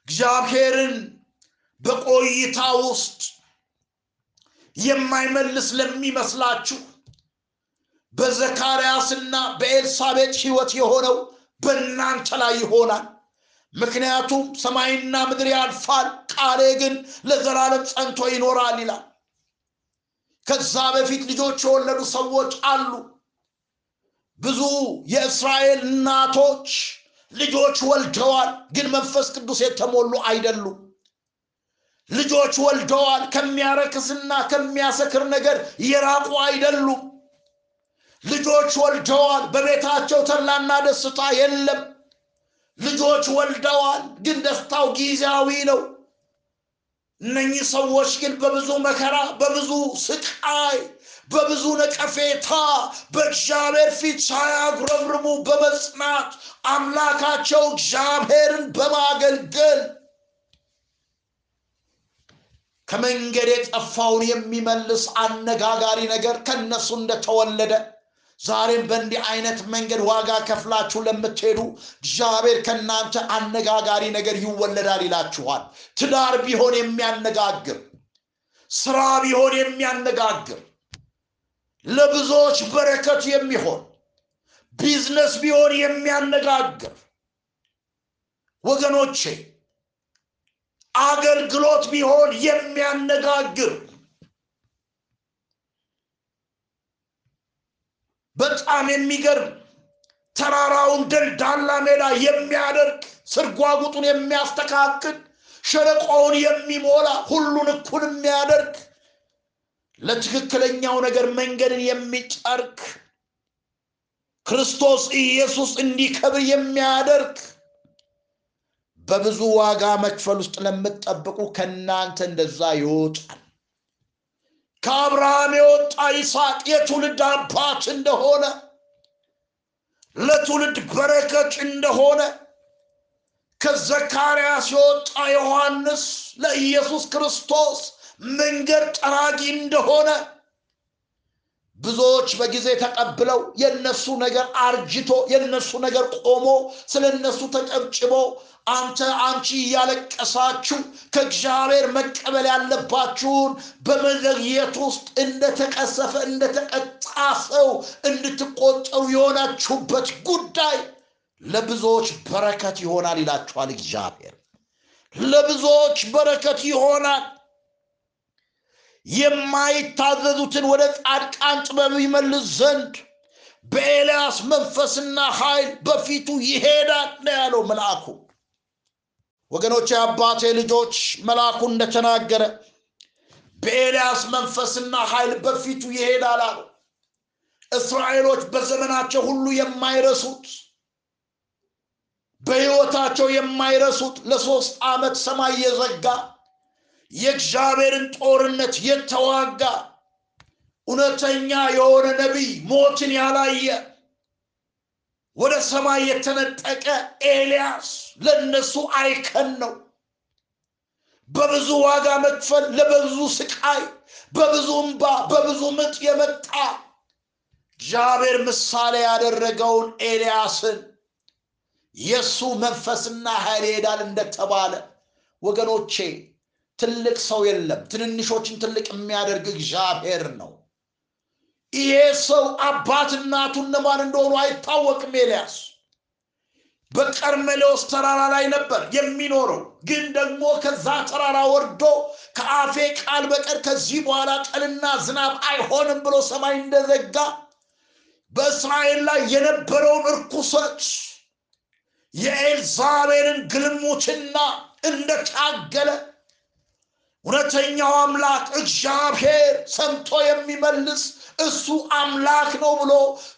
እግዚአብሔርን በቆይታ ውስጥ የማይመልስ ለሚመስላችሁ በዘካርያስና በኤልሳቤጥ ሕይወት የሆነው በእናንተ ላይ ይሆናል። ምክንያቱም ሰማይና ምድር ያልፋል፣ ቃሌ ግን ለዘላለም ጸንቶ ይኖራል ይላል። ከዛ በፊት ልጆች የወለዱ ሰዎች አሉ። ብዙ የእስራኤል እናቶች ልጆች ወልደዋል፣ ግን መንፈስ ቅዱስ የተሞሉ አይደሉም። ልጆች ወልደዋል፣ ከሚያረክስና ከሚያሰክር ነገር የራቁ አይደሉም። ልጆች ወልደዋል፣ በቤታቸው ተድላና ደስታ የለም። ልጆች ወልደዋል፣ ግን ደስታው ጊዜያዊ ነው። እነኚህ ሰዎች ግን በብዙ መከራ፣ በብዙ ስቃይ፣ በብዙ ነቀፌታ በእግዚአብሔር ፊት ሳያጉረምርሙ በመጽናት አምላካቸው እግዚአብሔርን በማገልገል ከመንገድ የጠፋውን የሚመልስ አነጋጋሪ ነገር ከነሱ እንደተወለደ ዛሬም በእንዲህ አይነት መንገድ ዋጋ ከፍላችሁ ለምትሄዱ እግዚአብሔር ከእናንተ አነጋጋሪ ነገር ይወለዳል ይላችኋል። ትዳር ቢሆን የሚያነጋግር፣ ስራ ቢሆን የሚያነጋግር፣ ለብዙዎች በረከት የሚሆን ቢዝነስ ቢሆን የሚያነጋግር ወገኖቼ አገልግሎት ቢሆን የሚያነጋግር በጣም የሚገርም ተራራውን ደልዳላ ሜዳ የሚያደርግ ስርጓጉጡን የሚያስተካክል ሸለቆውን የሚሞላ ሁሉን እኩል የሚያደርግ ለትክክለኛው ነገር መንገድን የሚጠርግ ክርስቶስ ኢየሱስ እንዲከብር የሚያደርግ በብዙ ዋጋ መክፈል ውስጥ ለምትጠብቁ ከእናንተ እንደዛ ይወጣል። ከአብርሃም የወጣ ይስሐቅ የትውልድ አባት እንደሆነ ለትውልድ በረከት እንደሆነ ከዘካርያስ የወጣ ዮሐንስ ለኢየሱስ ክርስቶስ መንገድ ጠራጊ እንደሆነ ብዙዎች በጊዜ ተቀብለው የነሱ ነገር አርጅቶ የነሱ ነገር ቆሞ ስለ እነሱ ተጨብጭቦ አንተ አንቺ እያለቀሳችሁ ከእግዚአብሔር መቀበል ያለባችሁን በመዘግየት ውስጥ እንደተቀሰፈ እንደተቀጣ ሰው እንድትቆጠሩ የሆናችሁበት ጉዳይ ለብዙዎች በረከት ይሆናል ይላችኋል እግዚአብሔር። ለብዙዎች በረከት ይሆናል። የማይታዘዙትን ወደ ጻድቃን ጥበብ ይመልስ ዘንድ በኤልያስ መንፈስና ኃይል በፊቱ ይሄዳል ነው ያለው መልአኩ። ወገኖች፣ የአባቴ ልጆች መልአኩ እንደተናገረ በኤልያስ መንፈስና ኃይል በፊቱ ይሄዳል አሉ። እስራኤሎች በዘመናቸው ሁሉ የማይረሱት በሕይወታቸው የማይረሱት ለሶስት ዓመት ሰማይ የዘጋ የእግዚአብሔርን ጦርነት የተዋጋ እውነተኛ የሆነ ነቢይ ሞትን ያላየ ወደ ሰማይ የተነጠቀ ኤልያስ ለነሱ አይከን ነው። በብዙ ዋጋ መክፈል፣ ለበብዙ ስቃይ፣ በብዙ እንባ፣ በብዙ ምጥ የመጣ እግዚአብሔር ምሳሌ ያደረገውን ኤልያስን የእሱ መንፈስና ኃይል ይሄዳል እንደተባለ ወገኖቼ ትልቅ ሰው የለም። ትንንሾችን ትልቅ የሚያደርግ እግዚአብሔር ነው። ይሄ ሰው አባት እናቱ እነማን እንደሆኑ አይታወቅም። ኤልያስ በቀርሜሎስ ተራራ ላይ ነበር የሚኖረው። ግን ደግሞ ከዛ ተራራ ወርዶ ከአፌ ቃል በቀር ከዚህ በኋላ ጠልና ዝናብ አይሆንም ብሎ ሰማይ እንደዘጋ በእስራኤል ላይ የነበረውን እርኩሰት የኤልዛቤልን ግልሙትና እንደታገለ እውነተኛው አምላክ እግዚአብሔር ሰምቶ የሚመልስ እሱ አምላክ ነው ብሎ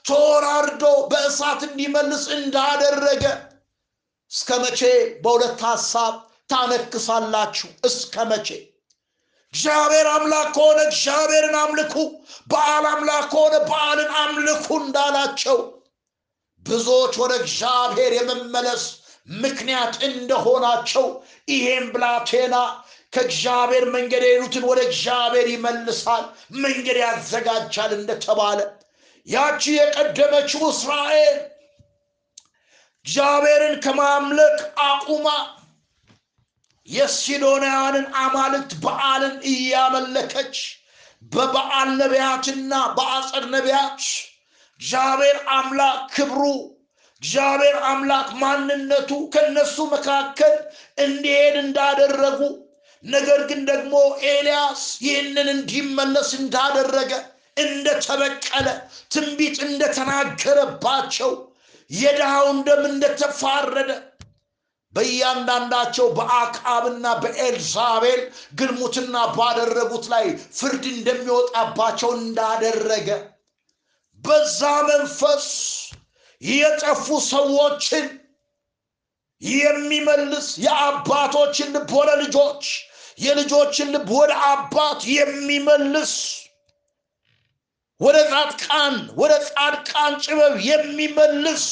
ተወራርዶ በእሳት እንዲመልስ እንዳደረገ እስከ መቼ በሁለት ሀሳብ ታነክሳላችሁ? እስከ መቼ? እግዚአብሔር አምላክ ከሆነ እግዚአብሔርን አምልኩ፣ በዓል አምላክ ከሆነ በዓልን አምልኩ እንዳላቸው ብዙዎች ወደ እግዚአብሔር የመመለስ ምክንያት እንደሆናቸው ይሄም ብላቴና ከእግዚአብሔር መንገድ የሄዱትን ወደ እግዚአብሔር ይመልሳል፣ መንገድ ያዘጋጃል እንደተባለ። ያቺ የቀደመችው እስራኤል እግዚአብሔርን ከማምለክ አቁማ የሲዶናውያንን አማልክት በዓልን እያመለከች በበዓል ነቢያትና በአጸድ ነቢያት እግዚአብሔር አምላክ ክብሩ እግዚአብሔር አምላክ ማንነቱ ከነሱ መካከል እንዲሄድ እንዳደረጉ ነገር ግን ደግሞ ኤልያስ ይህንን እንዲመለስ እንዳደረገ እንደተበቀለ ትንቢት እንደተናገረባቸው የድሃውን ደም እንደተፋረደ በእያንዳንዳቸው በአካብና በኤልዛቤል ግልሙትና ባደረጉት ላይ ፍርድ እንደሚወጣባቸው እንዳደረገ በዛ መንፈስ የጠፉ ሰዎችን የሚመልስ የአባቶችን ወደ ልጆች የልጆችን ልብ ወደ አባት የሚመልስ ወደ ጻድቃን ወደ ጻድቃን ጥበብ የሚመልስ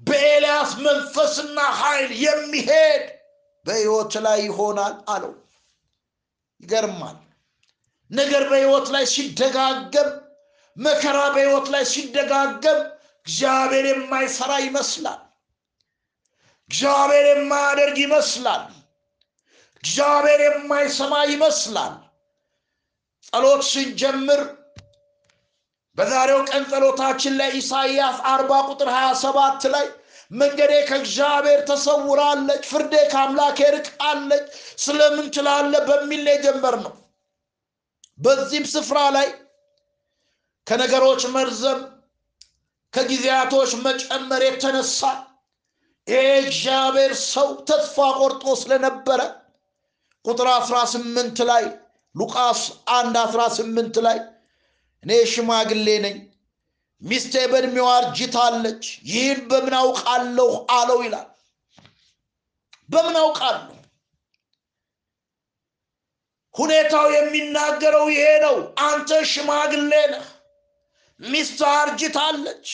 በኤልያስ መንፈስና ኃይል የሚሄድ በሕይወት ላይ ይሆናል አለው። ይገርማል። ነገር በሕይወት ላይ ሲደጋገም፣ መከራ በሕይወት ላይ ሲደጋገም እግዚአብሔር የማይሰራ ይመስላል። እግዚአብሔር የማያደርግ ይመስላል። እግዚአብሔር የማይሰማ ይመስላል። ጸሎት ስንጀምር በዛሬው ቀን ጸሎታችን ላይ ኢሳይያስ አርባ ቁጥር 27 ላይ መንገዴ ከእግዚአብሔር ተሰውራለች፣ ፍርዴ ከአምላኬ ርቃለች ስለምን ትላለ በሚል ነው የጀመርነው። በዚህም ስፍራ ላይ ከነገሮች መርዘም ከጊዜያቶች መጨመር የተነሳ ይሄ እግዚአብሔር ሰው ተስፋ ቆርጦ ስለነበረ ቁጥር 18 ላይ ሉቃስ 1 18 ላይ እኔ ሽማግሌ ነኝ፣ ሚስቴ በዕድሜዋ አርጅታለች፣ ይህን በምን አውቃለሁ አለው ይላል። በምን አውቃለሁ? ሁኔታው የሚናገረው ይሄ ነው። አንተ ሽማግሌ ነህ፣ ሚስት አርጅታለች።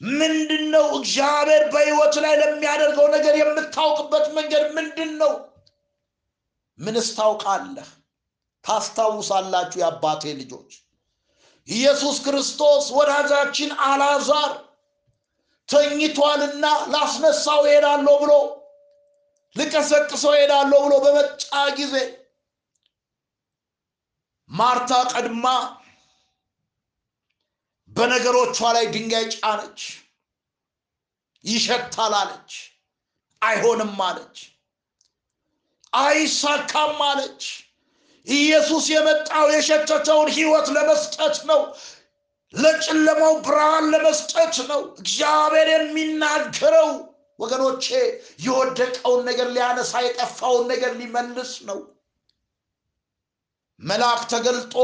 ምንድን ነው እግዚአብሔር በሕይወት ላይ ለሚያደርገው ነገር የምታውቅበት መንገድ ምንድን ነው? ምንስ ታውቃለህ? ታስታውሳላችሁ የአባቴ ልጆች ኢየሱስ ክርስቶስ ወዳጃችን አላዛር ተኝቷልና ላስነሳው ሄዳለሁ ብሎ ልቀሰቅሰው ሄዳለሁ ብሎ በመጣ ጊዜ ማርታ ቀድማ በነገሮቿ ላይ ድንጋይ ጫነች። ይሸታል አለች። አይሆንም አለች። አይሳካም አለች። ኢየሱስ የመጣው የሸተተውን ህይወት ለመስጠት ነው። ለጨለማው ብርሃን ለመስጠት ነው። እግዚአብሔር የሚናገረው ወገኖቼ የወደቀውን ነገር ሊያነሳ የጠፋውን ነገር ሊመልስ ነው። መልአክ ተገልጦ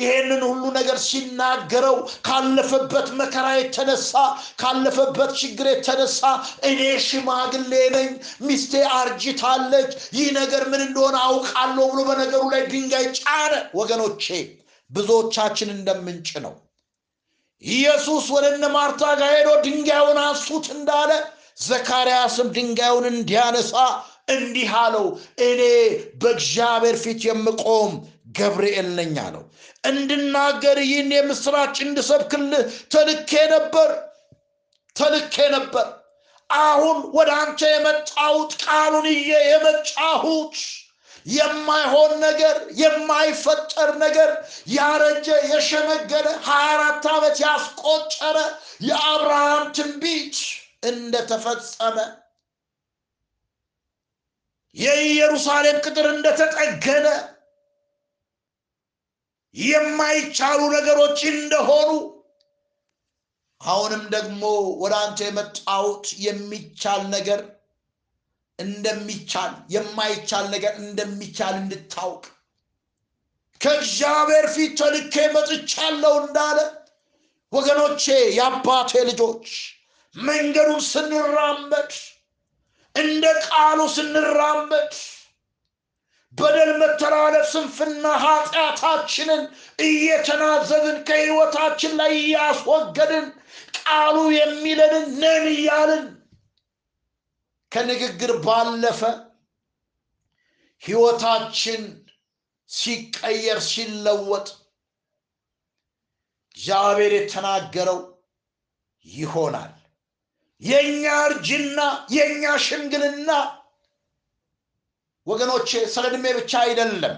ይሄንን ሁሉ ነገር ሲናገረው ካለፈበት መከራ የተነሳ ካለፈበት ችግር የተነሳ እኔ ሽማግሌ ነኝ፣ ሚስቴ አርጅታለች፣ ይህ ነገር ምን እንደሆነ አውቃለሁ ብሎ በነገሩ ላይ ድንጋይ ጫነ። ወገኖቼ ብዙዎቻችን እንደምንጭ ነው። ኢየሱስ ወደ እነ ማርታ ጋር ሄዶ ድንጋዩን አንሱት እንዳለ ዘካርያስም ድንጋዩን እንዲያነሳ እንዲህ አለው፣ እኔ በእግዚአብሔር ፊት የምቆም ገብርኤል ነኝ አለው። እንድናገር ይህን የምስራች እንድሰብክልህ ተልኬ ነበር ተልኬ ነበር። አሁን ወደ አንተ የመጣሁት ቃሉን እየ የመጣሁት የማይሆን ነገር የማይፈጠር ነገር ያረጀ የሸመገለ ሀያ አራት ዓመት ያስቆጠረ የአብርሃም ትንቢት እንደተፈጸመ የኢየሩሳሌም ቅጥር እንደተጠገነ የማይቻሉ ነገሮች እንደሆኑ አሁንም ደግሞ ወደ አንተ የመጣሁት የሚቻል ነገር እንደሚቻል የማይቻል ነገር እንደሚቻል እንድታውቅ ከእግዚአብሔር ፊት ተልኬ መጥቻለሁ እንዳለ ወገኖቼ የአባቴ ልጆች መንገዱን ስንራመድ እንደ ቃሉ ስንራመድ በደል፣ መተላለፍ፣ ስንፍና ኃጢአታችንን እየተናዘዝን ከህይወታችን ላይ እያስወገድን ቃሉ የሚለንን ነን እያልን ከንግግር ባለፈ ህይወታችን ሲቀየር ሲለወጥ እግዚአብሔር የተናገረው ይሆናል። የእኛ እርጅና የእኛ ሽምግልና ወገኖቼ ስለ ዕድሜ ብቻ አይደለም።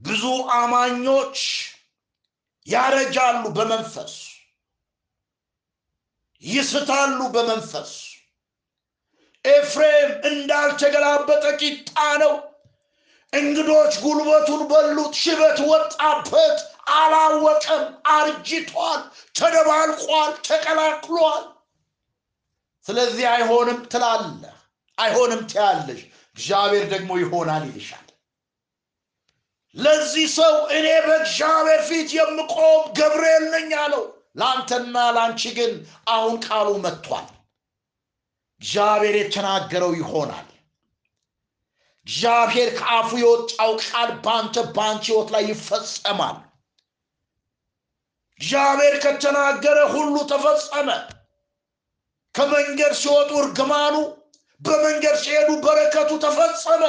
ብዙ አማኞች ያረጃሉ በመንፈስ ይስታሉ በመንፈስ ኤፍሬም እንዳልተገላበጠ ቂጣ ነው። እንግዶች ጉልበቱን በሉት፣ ሽበት ወጣበት፣ አላወቀም፣ አርጅቷል፣ ተደባልቋል፣ ተቀላቅሏል። ስለዚህ አይሆንም ትላለህ፣ አይሆንም ትያለሽ። እግዚአብሔር ደግሞ ይሆናል ይልሻል። ለዚህ ሰው እኔ በእግዚአብሔር ፊት የምቆም ገብርኤል ነኝ አለው። ለአንተና ለአንቺ ግን አሁን ቃሉ መጥቷል። እግዚአብሔር የተናገረው ይሆናል። እግዚአብሔር ከአፉ የወጣው ቃል በአንተ በአንቺ ህይወት ላይ ይፈጸማል። እግዚአብሔር ከተናገረ ሁሉ ተፈጸመ። ከመንገድ ሲወጡ እርግማኑ፣ በመንገድ ሲሄዱ በረከቱ ተፈጸመ።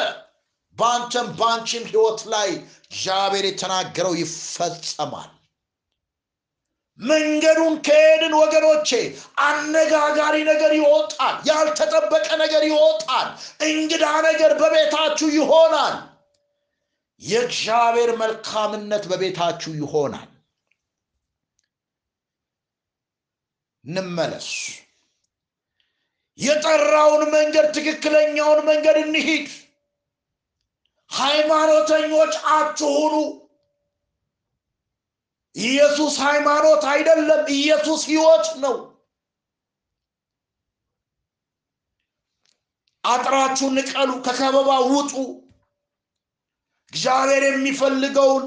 በአንተም በአንቺም ህይወት ላይ እግዚአብሔር የተናገረው ይፈጸማል። መንገዱን ከሄድን ወገኖቼ አነጋጋሪ ነገር ይወጣል። ያልተጠበቀ ነገር ይወጣል። እንግዳ ነገር በቤታችሁ ይሆናል። የእግዚአብሔር መልካምነት በቤታችሁ ይሆናል። እንመለስ። የጠራውን መንገድ ትክክለኛውን መንገድ እንሂድ። ሃይማኖተኞች አትሁኑ። ኢየሱስ ሃይማኖት አይደለም። ኢየሱስ ህይወት ነው። አጥራችሁ ንቀሉ፣ ከከበባ ውጡ። እግዚአብሔር የሚፈልገውን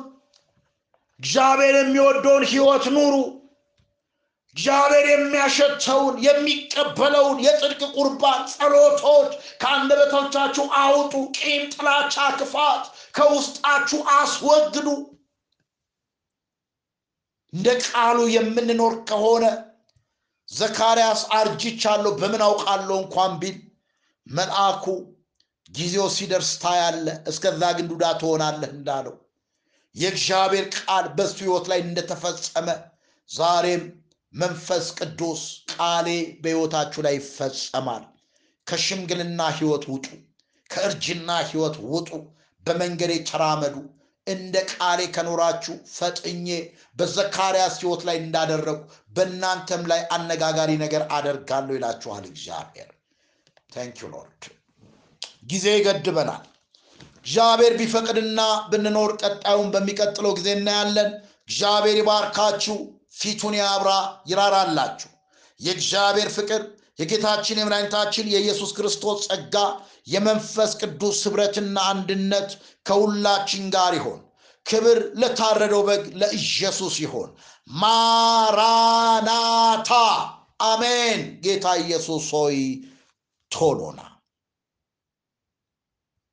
እግዚአብሔር የሚወደውን ህይወት ኑሩ። እግዚአብሔር የሚያሸተውን የሚቀበለውን የጽድቅ ቁርባን ጸሎቶች ከአንደበቶቻችሁ አውጡ። ቂም፣ ጥላቻ፣ ክፋት ከውስጣችሁ አስወግዱ። እንደ ቃሉ የምንኖር ከሆነ ዘካርያስ አርጅቻለሁ በምን አውቃለሁ እንኳን ቢል መልአኩ ጊዜው ሲደርስ ታያለህ፣ እስከዛ ግን ዱዳ ትሆናለህ እንዳለው የእግዚአብሔር ቃል በሱ ህይወት ላይ እንደተፈጸመ ዛሬም መንፈስ ቅዱስ ቃሌ በሕይወታችሁ ላይ ይፈጸማል። ከሽምግልና ህይወት ውጡ፣ ከእርጅና ህይወት ውጡ፣ በመንገዴ ተራመዱ። እንደ ቃሌ ከኖራችሁ ፈጥኜ በዘካርያስ ህይወት ላይ እንዳደረጉ በእናንተም ላይ አነጋጋሪ ነገር አደርጋለሁ ይላችኋል እግዚአብሔር። thank Lord። ጊዜ ይገድበናል። እግዚአብሔር ቢፈቅድና ብንኖር ቀጣዩን በሚቀጥለው ጊዜ እናያለን። እግዚአብሔር ይባርካችሁ፣ ፊቱን ያብራ፣ ይራራላችሁ። የእግዚአብሔር ፍቅር የጌታችን የመድኃኒታችን የኢየሱስ ክርስቶስ ጸጋ የመንፈስ ቅዱስ ኅብረትና አንድነት ከሁላችን ጋር ይሆን። ክብር ለታረደው በግ ለኢየሱስ ይሆን። ማራናታ አሜን። ጌታ ኢየሱስ ሆይ ቶሎና